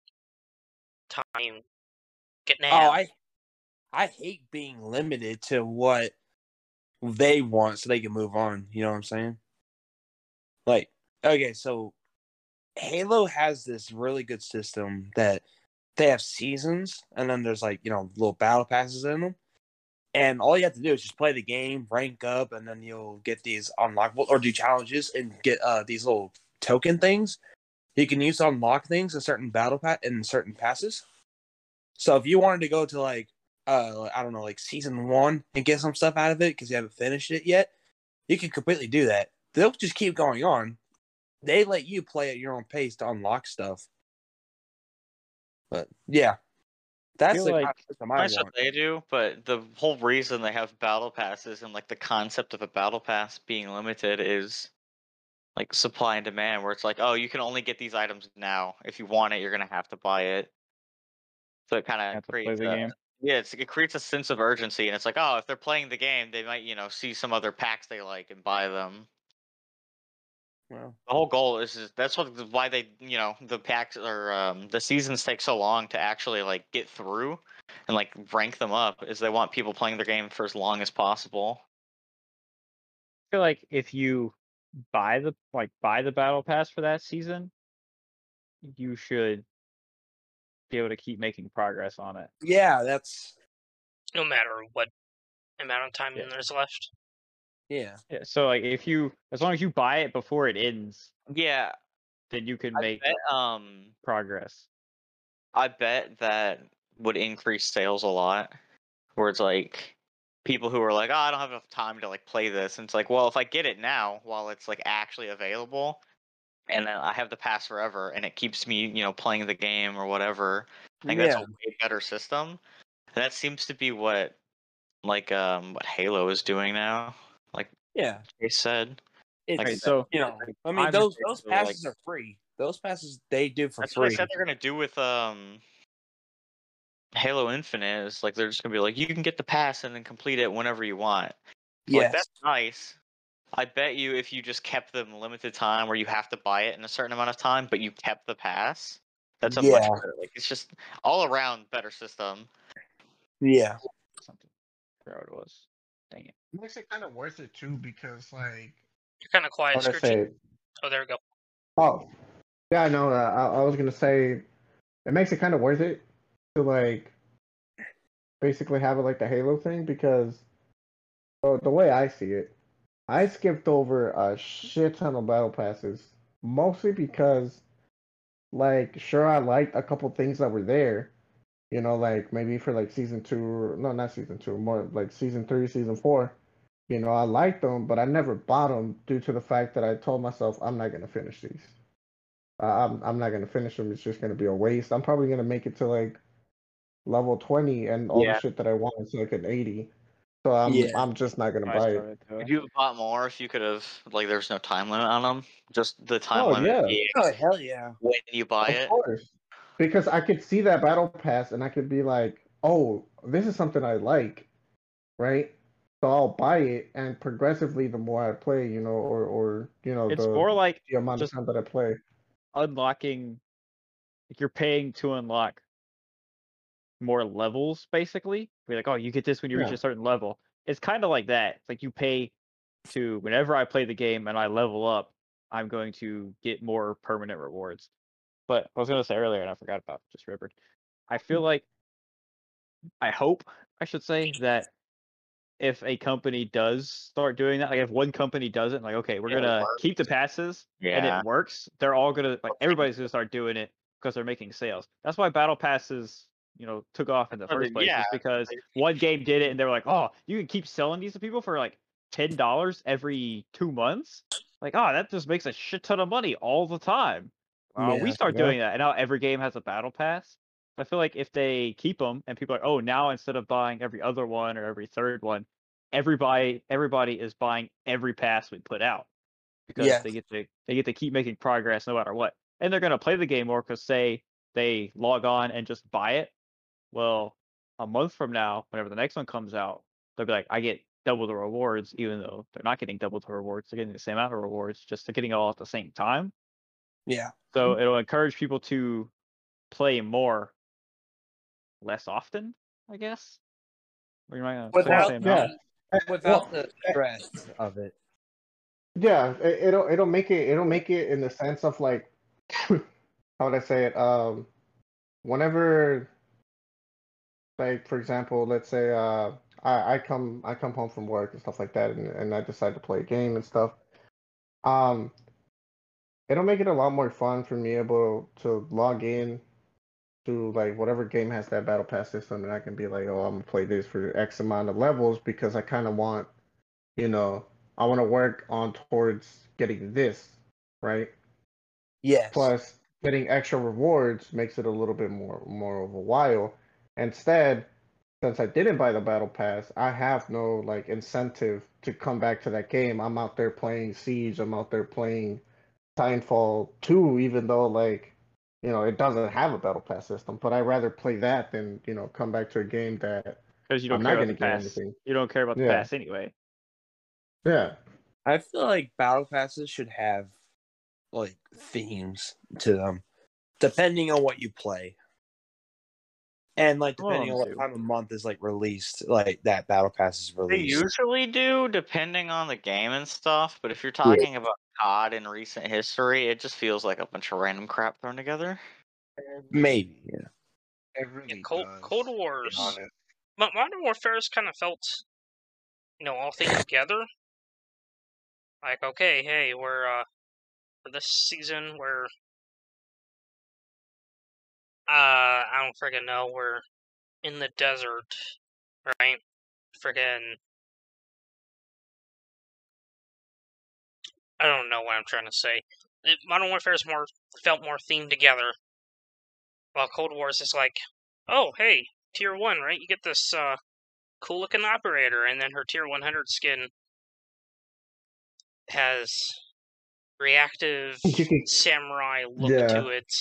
time? Get now. Oh, I I hate being limited to what they want so they can move on. You know what I'm saying? Like, okay, so Halo has this really good system that they have seasons and then there's like, you know, little battle passes in them. And all you have to do is just play the game, rank up, and then you'll get these unlockable or do challenges and get uh these little token things you can use to unlock things in certain battle pat in certain passes. So if you wanted to go to like uh I don't know like season one and get some stuff out of it because you haven't finished it yet, you can completely do that. They'll just keep going on. They let you play at your own pace to unlock stuff. But yeah, that's feel the kind like- of system I Nice what they do, but the whole reason they have battle passes and like the concept of a battle pass being limited is like supply and demand, where it's like, oh, you can only get these items now. If you want it, you're gonna have to buy it. So it kind of creates the a, game. Yeah, it's, it creates a sense of urgency, and it's like, oh, if they're playing the game, they might you know see some other packs they like and buy them. Well, The whole goal is, is that's what why they you know the packs or um, the seasons take so long to actually like get through and like rank them up is they want people playing their game for as long as possible. I feel like if you buy the like buy the battle pass for that season, you should be able to keep making progress on it. yeah, that's no matter what amount of time Yeah. there's left. yeah. Yeah, so like if you as long as you buy it before it ends, Yeah, then you can I make bet, um, progress. I bet that would increase sales a lot. Where it's like people who are like, oh, I don't have enough time to like play this, and it's like, well, if I get it now while it's like actually available, and then I have the pass forever, and it keeps me, you know, playing the game or whatever. I think that's a way better system That seems to be what, like, um, what Halo is doing now. Like Yeah, they said, it's Okay, so you know, I mean I'm those those basically, like- passes are free. Those passes they do for that's what I free. said they're gonna do with um. Halo Infinite is like they're just gonna be like you can get the pass and then complete it whenever you want. Like that's nice. I bet you if you just kept them limited time where you have to buy it in a certain amount of time, but you kept the pass, that's a much better. Like it's just all around better system. yeah. something. I forgot what it was. Dang it. It makes it kind of worth it too because like You're kind of quiet, What did I Scoochie. say? Oh, there we go. Oh, yeah, I know. Uh, I, I was gonna say it makes it kind of worth it to like basically have it like the Halo thing because uh, the way I see it, I skipped over a shit ton of battle passes mostly because like sure I liked a couple things that were there, you know, like maybe for like season two, or, no, not season two, more like season three, season four. You know, I liked them, but I never bought them due to the fact that I told myself I'm not gonna finish these. Uh, I'm I'm not gonna finish them. It's just gonna be a waste. I'm probably gonna make it to like level 20 and all Yeah. the shit that I want is like an 80. So I'm Yeah. I'm just not gonna buy it. started to. If you have bought more, if you could have like there's no time limit on them, just the time Oh, limit yeah. Oh hell yeah. when you buy Of it. course. Because I could see that battle pass and I could be like, oh, this is something I like, right? So I'll buy it and progressively the more I play, you know, or or you know, It's the, more like the amount just- of time that I play. unlocking like you're paying to unlock more levels basically. Be like oh you get this when you reach a certain level. It's kind of like that. It's like you pay to whenever i play the game and i level up i'm going to get more permanent rewards. But i was going to say earlier and i forgot about just remembered. I feel like i hope i should say that if a company does start doing that like if one company does it like okay we're Yeah, it gonna works. keep the passes yeah. and it works, they're all gonna like everybody's gonna start doing it because they're making sales. That's why battle passes, you know, took off in the first place, yeah, because one game did it and they were like, oh, you can keep selling these to people for like ten dollars every two months. Like, oh, that just makes a shit ton of money all the time. Uh, we start Yeah. doing that, and now every game has a battle pass. I feel like if they keep them and people are, oh, now instead of buying every other one or every third one, everybody everybody is buying every pass we put out because Yes. they get to they get to keep making progress no matter what, and they're gonna play the game more because say they log on and just buy it. Well, a month from now, whenever the next one comes out, they'll be like, I get double the rewards, even though they're not getting double the rewards. They're getting the same amount of rewards, just they're getting it all at the same time. Yeah. So it'll encourage people to play more less often, I guess. Or you might not say the Without- same yeah. amount. (laughs) Without the stress of it. Yeah, it, it'll it'll make it it'll make it in the sense of like (laughs) how would I say it? Um, whenever, like for example, let's say uh I, I come I come home from work and stuff like that, and, and I decide to play a game and stuff. Um, it'll make it a lot more fun for me able to log in to like whatever game has that battle pass system, and I can be like, oh, I'm gonna play this for X amount of levels because I kind of want, you know, I want to work on towards getting this, right? Yes. Plus, getting extra rewards makes it a little bit more more of a while. Instead, since I didn't buy the battle pass, I have no like incentive to come back to that game. I'm out there playing Siege. I'm out there playing Titanfall 2, even though like you know it doesn't have a battle pass system. But I'd rather play that than you know come back to a game that Because you don't I'm care not about going the to get pass. anything. You don't care about the Yeah. pass anyway. Yeah. I feel like battle passes should have like themes to them, depending on what you play, and like All of depending on what do. time of month is like released, like that battle pass is released. They usually do, depending on the game and stuff. But if you're talking about COD in recent history, it just feels like a bunch of random crap thrown together. Maybe. Yeah. It really Yeah, Cold, does, Cold to be Wars. honest. Mo- Modern Warfare's kind of felt, you know, all things together. Like, okay, hey, we're uh, for this season, we're uh, I don't friggin' know, we're in the desert, right? Friggin', I don't know what I'm trying to say. It, Modern is more felt more themed together, while Cold Wars is just like, oh, hey, tier one, right? You get this uh, cool looking operator, and then her tier 100 skin has reactive (laughs) samurai look Yeah. to it.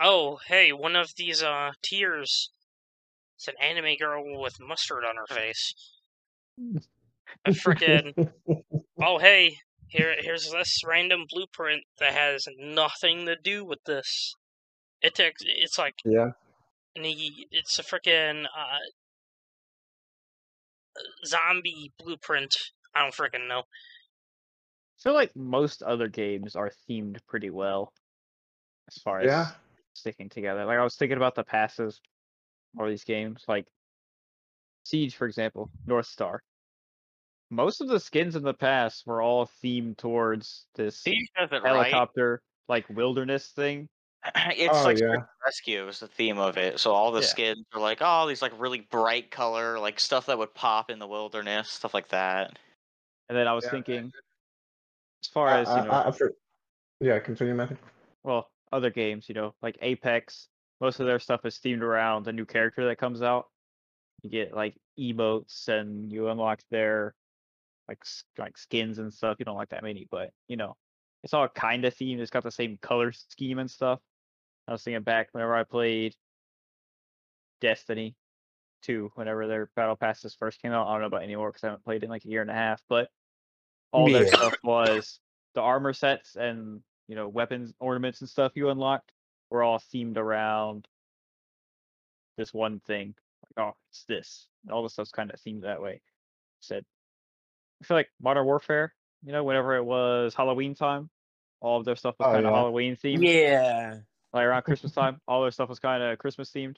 Oh, hey, one of these uh tiers. It's an anime girl with mustard on her face. (laughs) A freaking oh hey, here here's this random blueprint that has nothing to do with this. It takes it's like yeah. and he, it's a freaking uh, zombie blueprint. I don't freaking know. I feel like most other games are themed pretty well as far as Yeah. Sticking together. Like I was thinking about the passes or these games, like Siege, for example, North Star. Most of the skins in the past were all themed towards this Siege does right. helicopter, like wilderness thing. (clears throat) it's Oh, like yeah. Rescue is the theme of it. So all the Yeah. skins are like, oh, these like really bright color, like stuff that would pop in the wilderness, stuff like that. And then I was Yeah, thinking, as far I, as you know, I, I feel- yeah, continue, Matthew. well, other games, you know, like Apex, most of their stuff is themed around a new character that comes out. You get like emotes and you unlock their like like skins and stuff. You don't like that many, but you know, it's all kind of themed. It's got the same color scheme and stuff. I was thinking back whenever I played Destiny 2, whenever their battle passes first came out. I don't know about anymore because I haven't played in like a year and a half, but all their stuff was the armor sets and you know weapons ornaments and stuff you unlocked were all themed around this one thing like oh it's this and all the stuff's kind of themed that way said i feel like modern warfare you know whenever it was halloween time all of their stuff was Oh, kind of yeah. halloween themed Yeah. like around (laughs) christmas time all their stuff was kind of christmas themed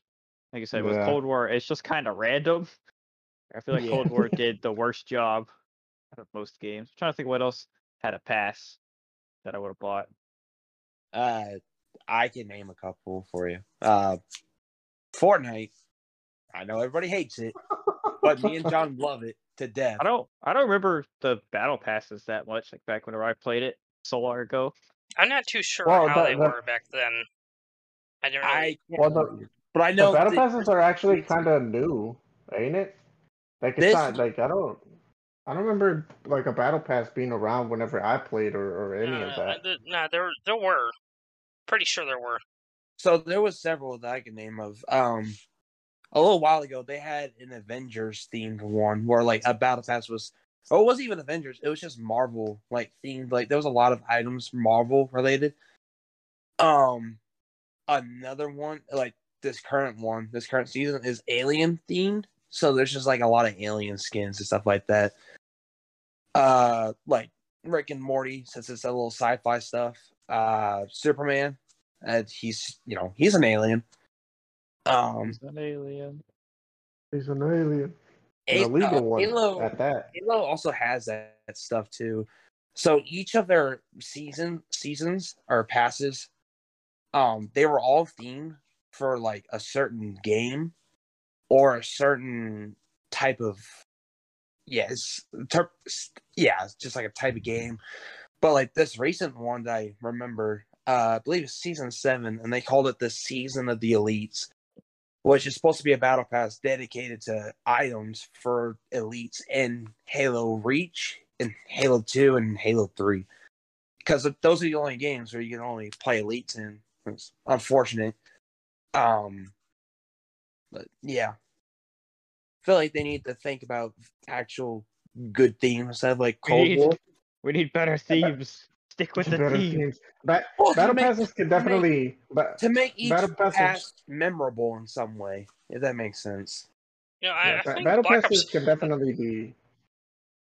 like i said with Yeah. cold war it's just kind of random i feel like Yeah. cold war (laughs) did the worst job out of most games I'm trying to think what else had a pass that i would have bought Uh, I can name a couple for you. Uh, Fortnite. I know everybody hates it, but me and John (laughs) love it to death. I don't I don't remember the battle passes that much, like back whenever I played it so long ago. I'm not too sure Well, how that- they that- were back then. I don't I really. can't Well, the- but I The know battle the- passes are actually kind of new, ain't it? Like it's This- not like I don't, I don't remember like a battle pass being around whenever I played or, or any uh, of that. th- nah, there there were. Pretty sure there were. So there was several that I can name of. Um, a little while ago, they had an Avengers themed one where like a battle pass was. Oh, it wasn't even Avengers. It was just Marvel like themed. Like there was a lot of items Marvel related. Um, another one like this current one, this current season is Alien themed. So there's just like a lot of alien skins and stuff like that. Uh, like Rick and Morty, since it's a little sci-fi stuff. Uh, Superman, uh, he's you know he's an alien. Um, He's an alien. He's an alien, an illegal uh, one Halo, at that. Halo also has that, that stuff too. So each of their season seasons or passes, um, they were all themed for like a certain game or a certain type of yes, ter- yeah, it's just like a type of game. But like this recent one that I remember, uh, I believe it's season seven, and they called it the season of the elites, which is supposed to be a battle pass dedicated to items for elites in Halo Reach, and Halo Two, and Halo Three, because those are the only games where you can only play elites in. It's unfortunate. Um, but yeah, feel like they need to think about actual good themes instead of like We Cold need- War. We need better themes. Stick with the Better theme. teams. Ba- Well, battle make- passes can to make- definitely. But to make each Battle passes- pass memorable in some way, if that makes sense. You know, I, yeah, I think battle Black passes Ops can definitely be.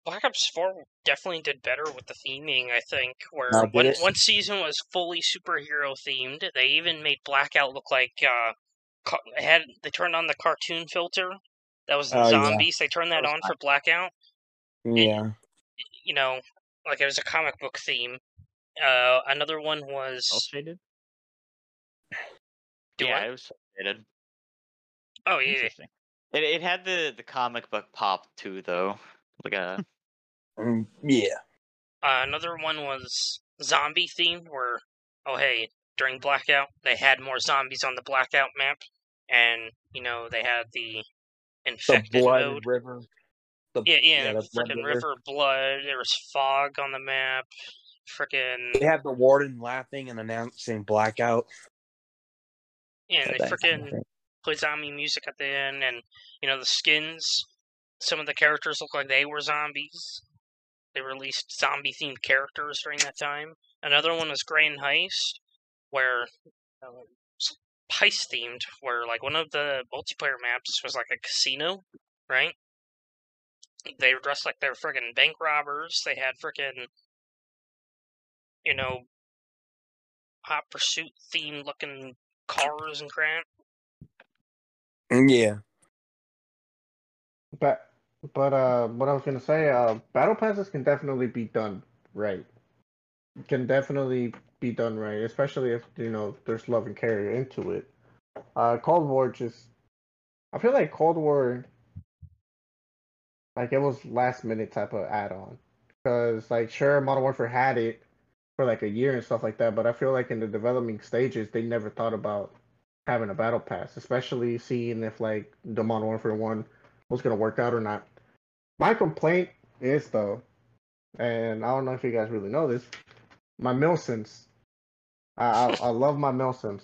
Black Ops Four definitely did better with the theming. I think where one one season was fully superhero themed. They even made Blackout look like uh, had they turned on the cartoon filter that was in Oh, yeah. zombies. They turned that That was on for Blackout. Yeah. You know, like it was a comic book theme. Uh, another one Cell was shaded. do yeah, what? it was separated. oh yeah, It it had the the comic book pop too, though. Like a Mm, yeah. Uh, another one was zombie themed, where oh hey, during blackout they had more zombies on the blackout map, and you know they had the The blood mode. river. The, Yeah, yeah, the blood freaking river blood. There was fog on the map. Freaking They have the warden laughing and announcing blackout. yeah, and they That kind freaking thing. play zombie music at the end, and you know the skins. Some of the characters look like they were zombies. They released zombie themed characters during that time. Another one was Grand Heist, where uh, s- heist themed, where like one of the multiplayer maps was like a casino, right? They were dressed like they were friggin' bank robbers. They had frickin', you know, hot pursuit themed looking cars and crap. Mm, Yeah. But but uh, what I was gonna say, uh, battle passes can definitely be done right. Can definitely be done right, especially if you know there's love and care into it. Uh, Cold War just, I feel like Cold War, like it was last minute type of add on, because like sure Modern Warfare had it for like a year and stuff like that, but I feel like in the developing stages they never thought about having a battle pass, especially seeing if like the Modern Warfare one was gonna work out or not. My complaint is though, and I don't know if you guys really know this, my Milsims. I I, I love my Milsims.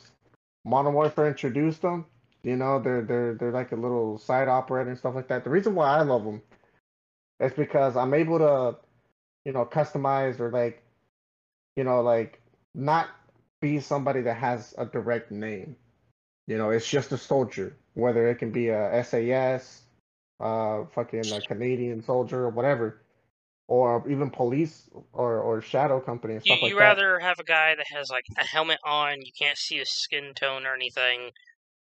Modern Warfare introduced them. You know, they're they're they're like a little side operator and stuff like that. The reason why I love them is because I'm able to, you know, customize or like, you know, like not be somebody that has a direct name. You know, it's just a soldier, whether it can be a SAS, uh, fucking a Canadian soldier or whatever, or even police or or shadow company and You stuff like you that. rather have a guy that has like a helmet on, you can't see his skin tone or anything.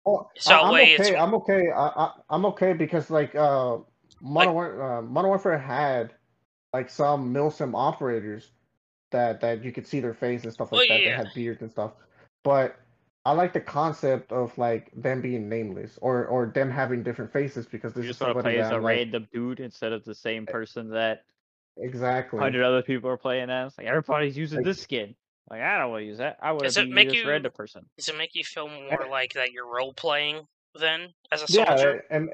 Oh, So I, am way it's- okay. I'm okay. I, I I'm okay because like uh, Modern War, uh, Modern Warfare had like some milsim operators that that you could see their face and stuff like Oh, that. yeah. They had beards and stuff, but I like the concept of like them being nameless or or them having different faces because this You is just want to play as a I'm, like, random dude instead of the same person that exactly. hundred other people are playing as. Like everybody's using Like- this skin. Like I don't want to use that. I want Does to it be make this you- random person. Does it make you feel more like that you're role playing then as a Yeah, soldier? and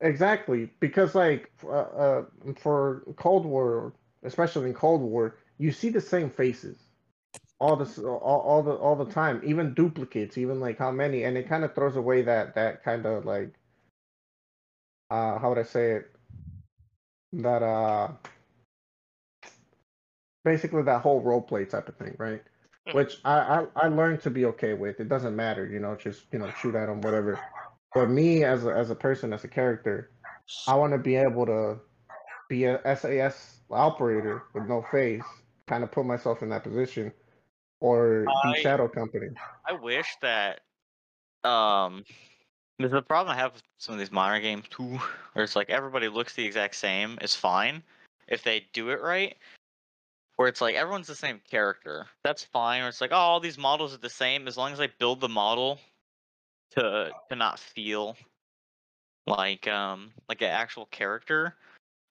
exactly because like uh, uh, for Cold War, especially in Cold War, you see the same faces all this all, all the all the time, even duplicates, even like how many, and it kind of throws away that that kind of like uh how would I say it that uh basically that whole role play type of thing, right? Mhm. Which I, I I learned to be okay with. It doesn't matter, you know, just you know shoot at them, whatever. But me as a, as a person, as a character, I want to be able to be a SAS operator with no face, kind of put myself in that position, or I- be Shadow Company. I wish that um there's a problem I have with some of these modern games too, where it's like everybody looks the exact same is fine if they do it right. Where it's like everyone's the same character. That's fine. Or it's like, oh, all these models are the same as long as I build the model to to not feel like um like an actual character.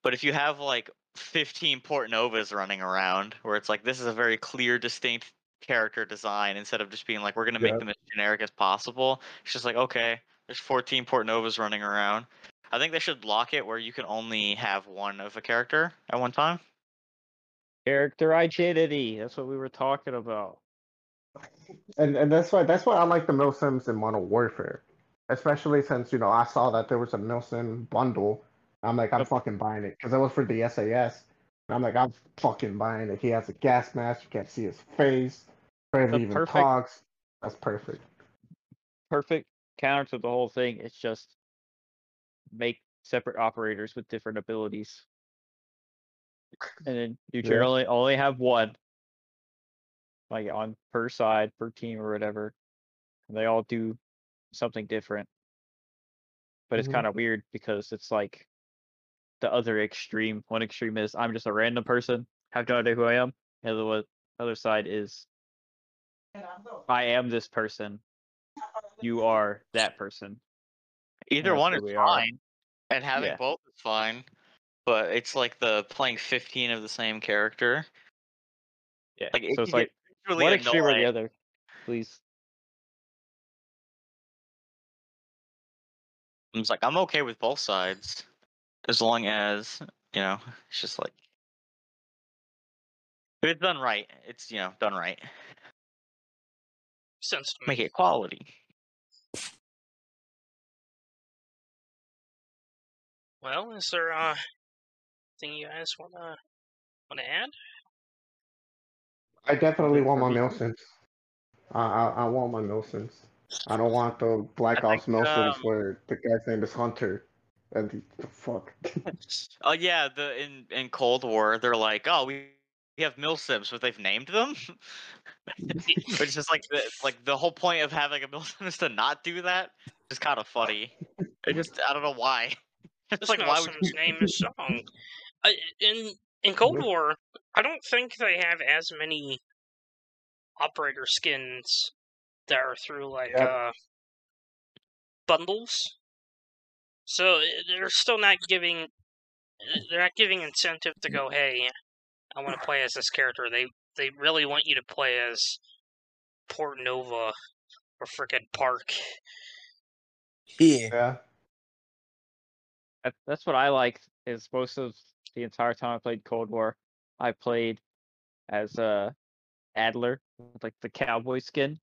But if you have like 15 Portnovas running around, where it's like this is a very clear, distinct character design, instead of just being like we're gonna make Yeah. them as generic as possible, it's just like okay, there's 14 Portnovas running around. I think they should lock it where you can only have one of a character at one time. Character identity. That's what we were talking about. And and that's why that's why I like the Milsims in Modern Warfare, especially since you know I saw that there was a Milsim bundle. I'm like I'm Yep. fucking buying it because it was for the SAS. And I'm like I'm fucking buying it. He has a gas mask. You can't see his face. Barely even perfect- talks. That's perfect. Perfect counter to the whole thing. It's just make separate operators with different abilities. And then you Yeah. generally only have one. Like on per side, per team or whatever. And they all do something different. But it's Mhm. kind of weird because it's like the other extreme. One extreme is I'm just a random person, have no idea who I am. And the other side is I am this person. You are that person. Either one is we are. fine, and having Yeah. both is fine. But it's like the playing 15 of the same character. Yeah. Like it so it's like really one extreme or the other, please. I'm just like, I'm okay with both sides, as long as you know, it's just like if it's done right. It's you know done right. Sense to. Make it quality. Well, is there uh thing you guys wanna wanna add? I definitely want my for. Milsons. I, I I want my Milsons. I don't want the Black I Ops think, Milsons um, where the guy's name is Hunter. And the, the fuck. (laughs) Oh yeah, the in in Cold War, they're like, oh, we we have milsims, but they've named them. (laughs) Which is just like the like the whole point of having a milsim is to not do that. It's kind of funny. It just I don't know why. (laughs) It's like why would Nelson's name is Song. In in Cold Yeah. War, I don't think they have as many operator skins that are through like Yep. uh bundles. So they're still not giving they're not giving incentive to go, hey, I want to play as this character. They they really want you to play as Portnova or frickin' Park. Yeah. yeah. That's what I like Is most of the entire time I played Cold War, I played as uh Adler, with, like the cowboy skin,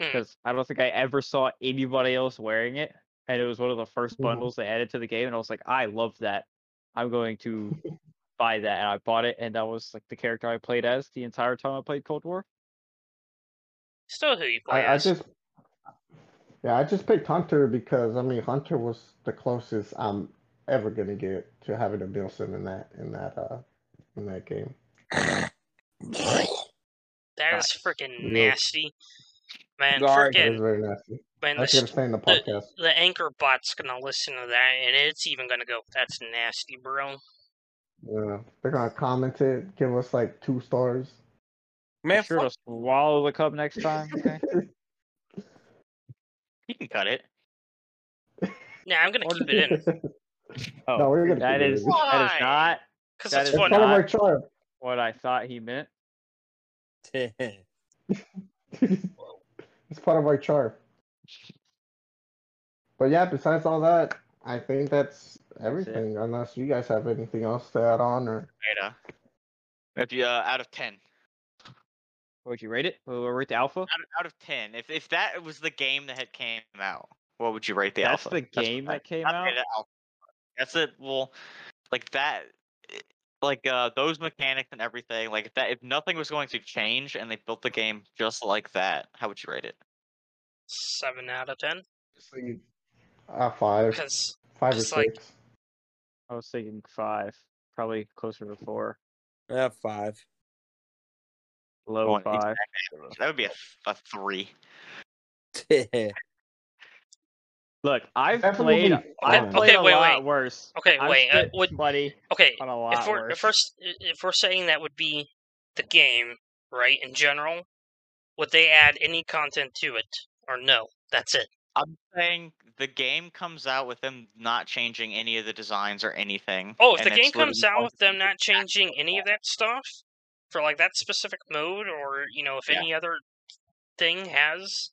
Hmm. because I don't think I ever saw anybody else wearing it, and it was one of the first Mhm. bundles they added to the game, and I was like, I love that. I'm going to (laughs) buy that, and I bought it, and that was like the character I played as the entire time I played Cold War. Still who you play I, I just yeah, I just picked Hunter because I mean Hunter was the closest I'm ever gonna get to having a Milson in that in that uh in that game. That is freaking nasty. Man, Guard It freaking is very nasty. man, I was this, gonna say in the the, podcast. the anchor bot's gonna listen to that, and it's even gonna go, "That's nasty, bro." Yeah, they're gonna comment it, give us like two stars. Man, Be sure fuck to swallow the cup next time. (laughs) Okay. you can cut it. Nah, I'm gonna keep it in (laughs) Oh, no, we're gonna. that keep it is that is not because That it's is It's fun. part of not- our charm. what I thought he meant. (laughs) it's part of our charm. But yeah, besides all that, I think that's everything. Unless you guys have anything else to add on, or Beta. If you uh, out of ten, What would you rate it? We'll rate the alpha. out of, out of ten, if if that was the game that had came out, what would you rate the That's alpha? the what game that came out. Beta. That's it. Well, like that, like uh, those mechanics and everything. Like if that, if nothing was going to change and they built the game just like that, how would you rate it? Seven out of ten. uh, five, Because five or it's like- six. I was thinking five, probably closer to four, yeah, five. low One, five. exactly. (laughs) That would be a, a three. (laughs) Look, I've Definitely played. fun. I've Okay, played a wait, lot wait. worse. Okay, I've wait, uh, would- money okay, on a lot if we're worse. if we're if we're saying that would be the game, right? In general, would they add any content to it or no? That's it. I'm saying the game comes out with them not changing any of the designs or anything. Oh, if the game comes out with them not changing any of that stuff for like that specific mode, or you know, if Yeah. any other thing has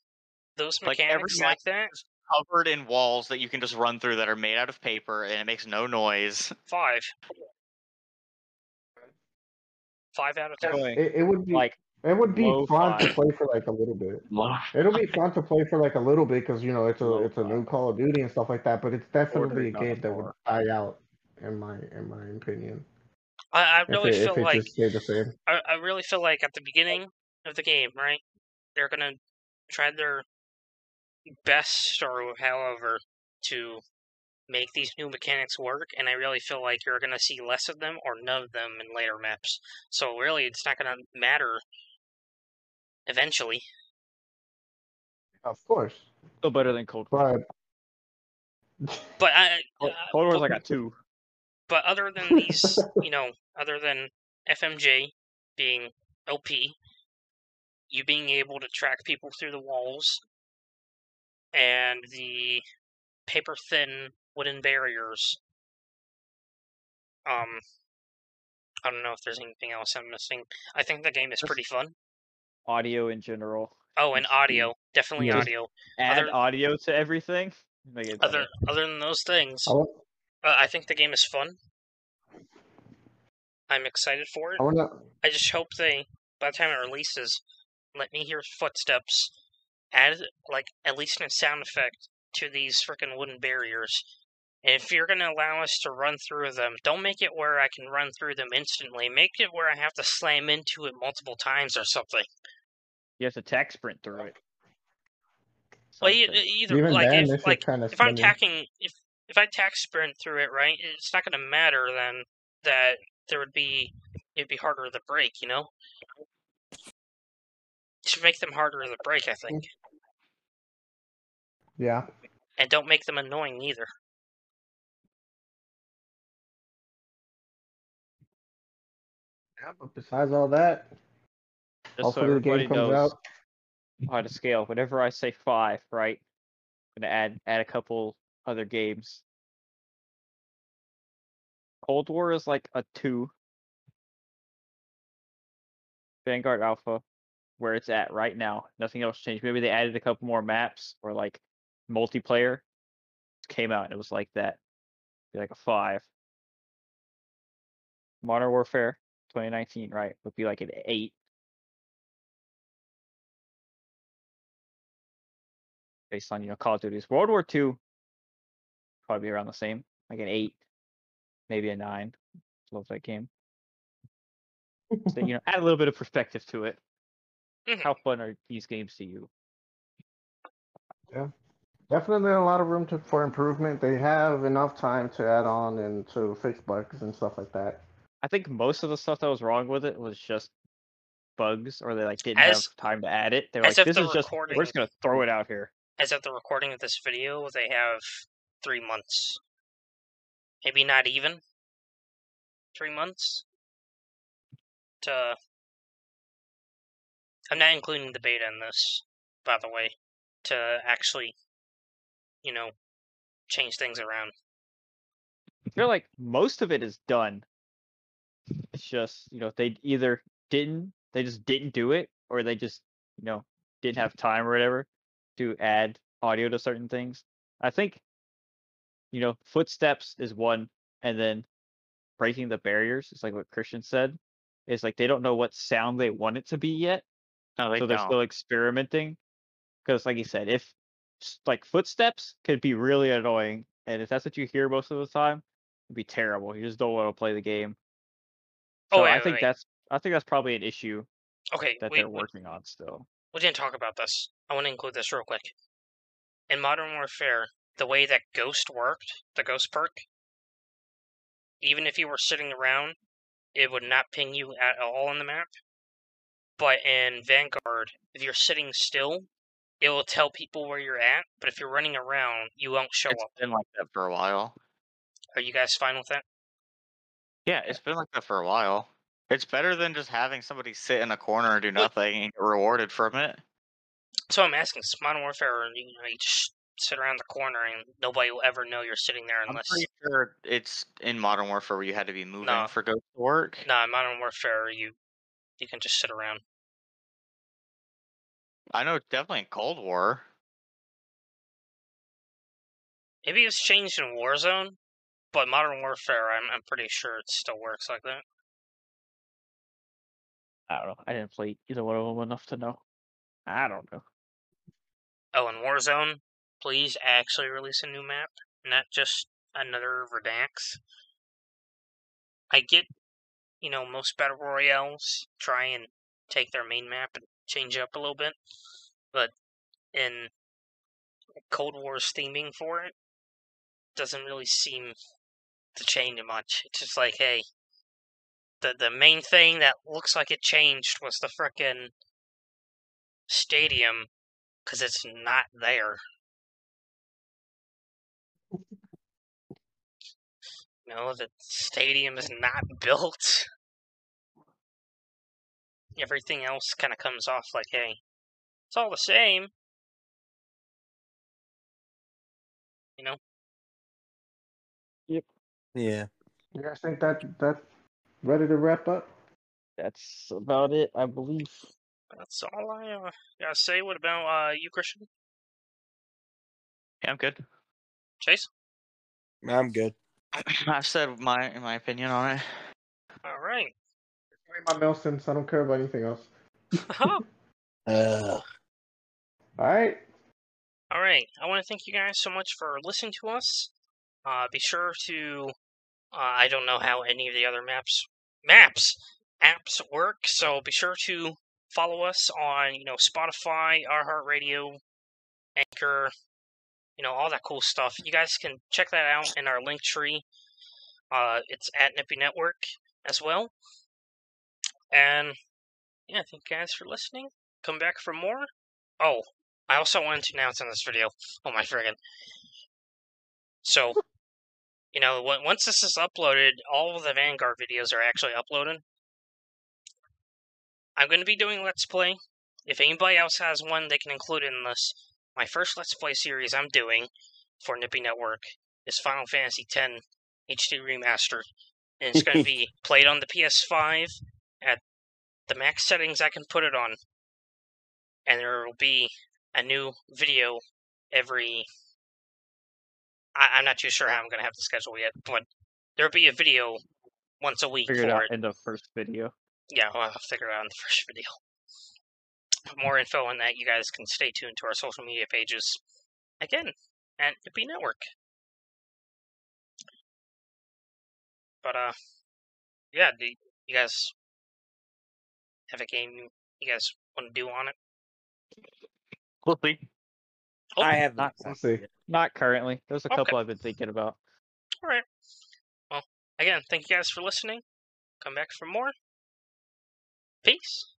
those Like, every mechanics map like that, covered in walls that you can just run through that are made out of paper and it makes no noise. (laughs) five, five out of ten. It, it would be like it would be low fun to play for like a little bit. It'll be fun to play for like a little bit because you know it's a Low it's a new five. Call of Duty and stuff like that. But it's definitely a game that would four. die out, in my in my opinion. I, I really it, feel if it like just stayed the same. I, I really feel like at the beginning of the game, right, they're gonna try their best or however to make these new mechanics work, and I really feel like you're gonna see less of them or none of them in later maps. So really, it's not gonna matter eventually. Of course, still better than Cold War. but But I, (laughs) Cold, uh, Cold War's but- like a two. But other than these, you know, other than FMJ being OP, you being able to track people through the walls, and the paper thin wooden barriers, um, I don't know if there's anything else I'm missing. I think the game is pretty fun. Audio in general. Oh, and audio, definitely Just audio. Add Other- audio to everything. (laughs) Make it Other other than those things, I want, uh, I think the game is fun. I'm excited for it. I want to. I just hope they, by the time it releases, let me hear footsteps. Add like at least a sound effect to these freaking wooden barriers. And if you're gonna allow us to run through them, don't make it where I can run through them instantly. Make it where I have to slam into it multiple times or something. You have to tac sprint through it. Well, Something. either Even like then, if like kind of. if I'm tacking if if I tac sprint through it, right, it's not gonna matter then that there would be it'd be harder to break, you know? Should make them harder to break, I think. Yeah. And don't make them annoying either. Yeah, but besides all that, Just so the everybody game comes knows out. on a scale. Whenever I say five, right, I'm gonna add add a couple other games. Cold War is like a two. Vanguard Alpha, where it's at right now. Nothing else changed. Maybe they added a couple more maps or like multiplayer. Came out and it was like that. Be like a five. Modern Warfare 2019, right? Would be like an eight. Based on you know Call of Duty's World War II, probably around the same, like an eight, maybe a nine. Love that game. So, you (laughs) know, add a little bit of perspective to it. Mhm. How fun are these games to you? Definitely a lot of room to, for improvement. They have enough time to add on and to fix bugs and stuff like that. I think most of the stuff that was wrong with it was just bugs, or they like didn't As- have time to add it. They were as like, "This the is just we're just gonna throw it out here." As of the recording of this video, they have three months. Maybe not even three months. To I'm not including the beta in this, by the way, to actually, you know, change things around. I feel like most of it is done. It's just you know they either didn't they just didn't do it, or they just you know didn't have time or whatever to add audio to certain things. I think you know footsteps is one, and then breaking the barriers is like what Christian said. Is like they don't know what sound they want it to be yet, No, they so they're don't. still experimenting. Because like you said, if like footsteps could be really annoying, and if that's what you hear most of the time, it'd be terrible. You just don't want to play the game. Oh, wait, I wait, think wait. that's I think that's probably an issue Okay, that they're working on still. we didn't talk about this. I want to include this real quick. In Modern Warfare, the way that Ghost worked, the Ghost perk, even if you were sitting around, it would not ping you at all on the map. But in Vanguard, if you're sitting still, it will tell people where you're at. But if you're running around, you won't show It's up. been like that for a while. Are you guys fine with that? Yeah, it's been like that for a while. It's better than just having somebody sit in a corner and do nothing and get rewarded from it. So I'm asking, is Modern Warfare, you know, you just sit around the corner and nobody will ever know you're sitting there unless. I'm pretty sure it's in Modern Warfare where you had to be moving No. for Ghost to work. Nah, in Modern Warfare, you you can just sit around. I know definitely in Cold War. Maybe it's changed in Warzone, but Modern Warfare, I'm I'm pretty sure it still works like that. I don't know. I didn't play either one of them enough to know. I don't know. Oh, in Warzone, please actually release a new map, not just another Verdansk. I get, you know, most battle royales try and take their main map and change up a little bit, but in Cold War's theming for it doesn't really seem to change much. It's just like, hey, the the main thing that looks like it changed was the frickin' stadium because it's not there. (laughs) No, the stadium is not (laughs) built. Everything else kind of comes off like, hey, it's all the same. You know? Yep. Yeah. You guys think that that ready to wrap up? That's about it, I believe. That's all I uh, gotta say. What about uh, you, Christian? Yeah, I'm good. Chase. I'm good. (clears throat) I've said my my opinion on it. All right. My Nelson, so I don't care about anything else. (laughs) Uh, All right. All right. I want to thank you guys so much for listening to us. Uh, be sure to. Uh, I don't know how any of the other maps maps apps work, so be sure to follow us on you know Spotify, iHeartRadio, Anchor, you know all that cool stuff. You guys can check that out in our link tree. Uh, it's at NipE Network as well. And yeah, thank you guys for listening. Come back for more. Oh, I also wanted to announce in this video. Oh my friggin'. So, you know, once this is uploaded, all of the Vanguard videos are actually uploaded. I'm going to be doing Let's Play. If anybody else has one, they can include in this. My first Let's Play series I'm doing for NipE Network is Final Fantasy X HD Remastered. And it's going (laughs) to be played on the PS5 at the max settings I can put it on. And there will be a new video every. I, I'm not too sure how I'm going to have the schedule yet, but there'll be a video once a week Figured for out it. in the first video. Yeah, well, I'll figure it out in the (laughs) first video. For more info on that, you guys can stay tuned to our social media pages. Again, at NipE Network. But, uh, yeah, do you guys have a game you, you guys want to do on it? We'll see. Oh, I have not- We'll see. Not currently. There's a Okay. couple I've been thinking about. Alright. Well, again, thank you guys for listening. Come back for more. Peace.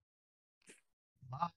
Bye.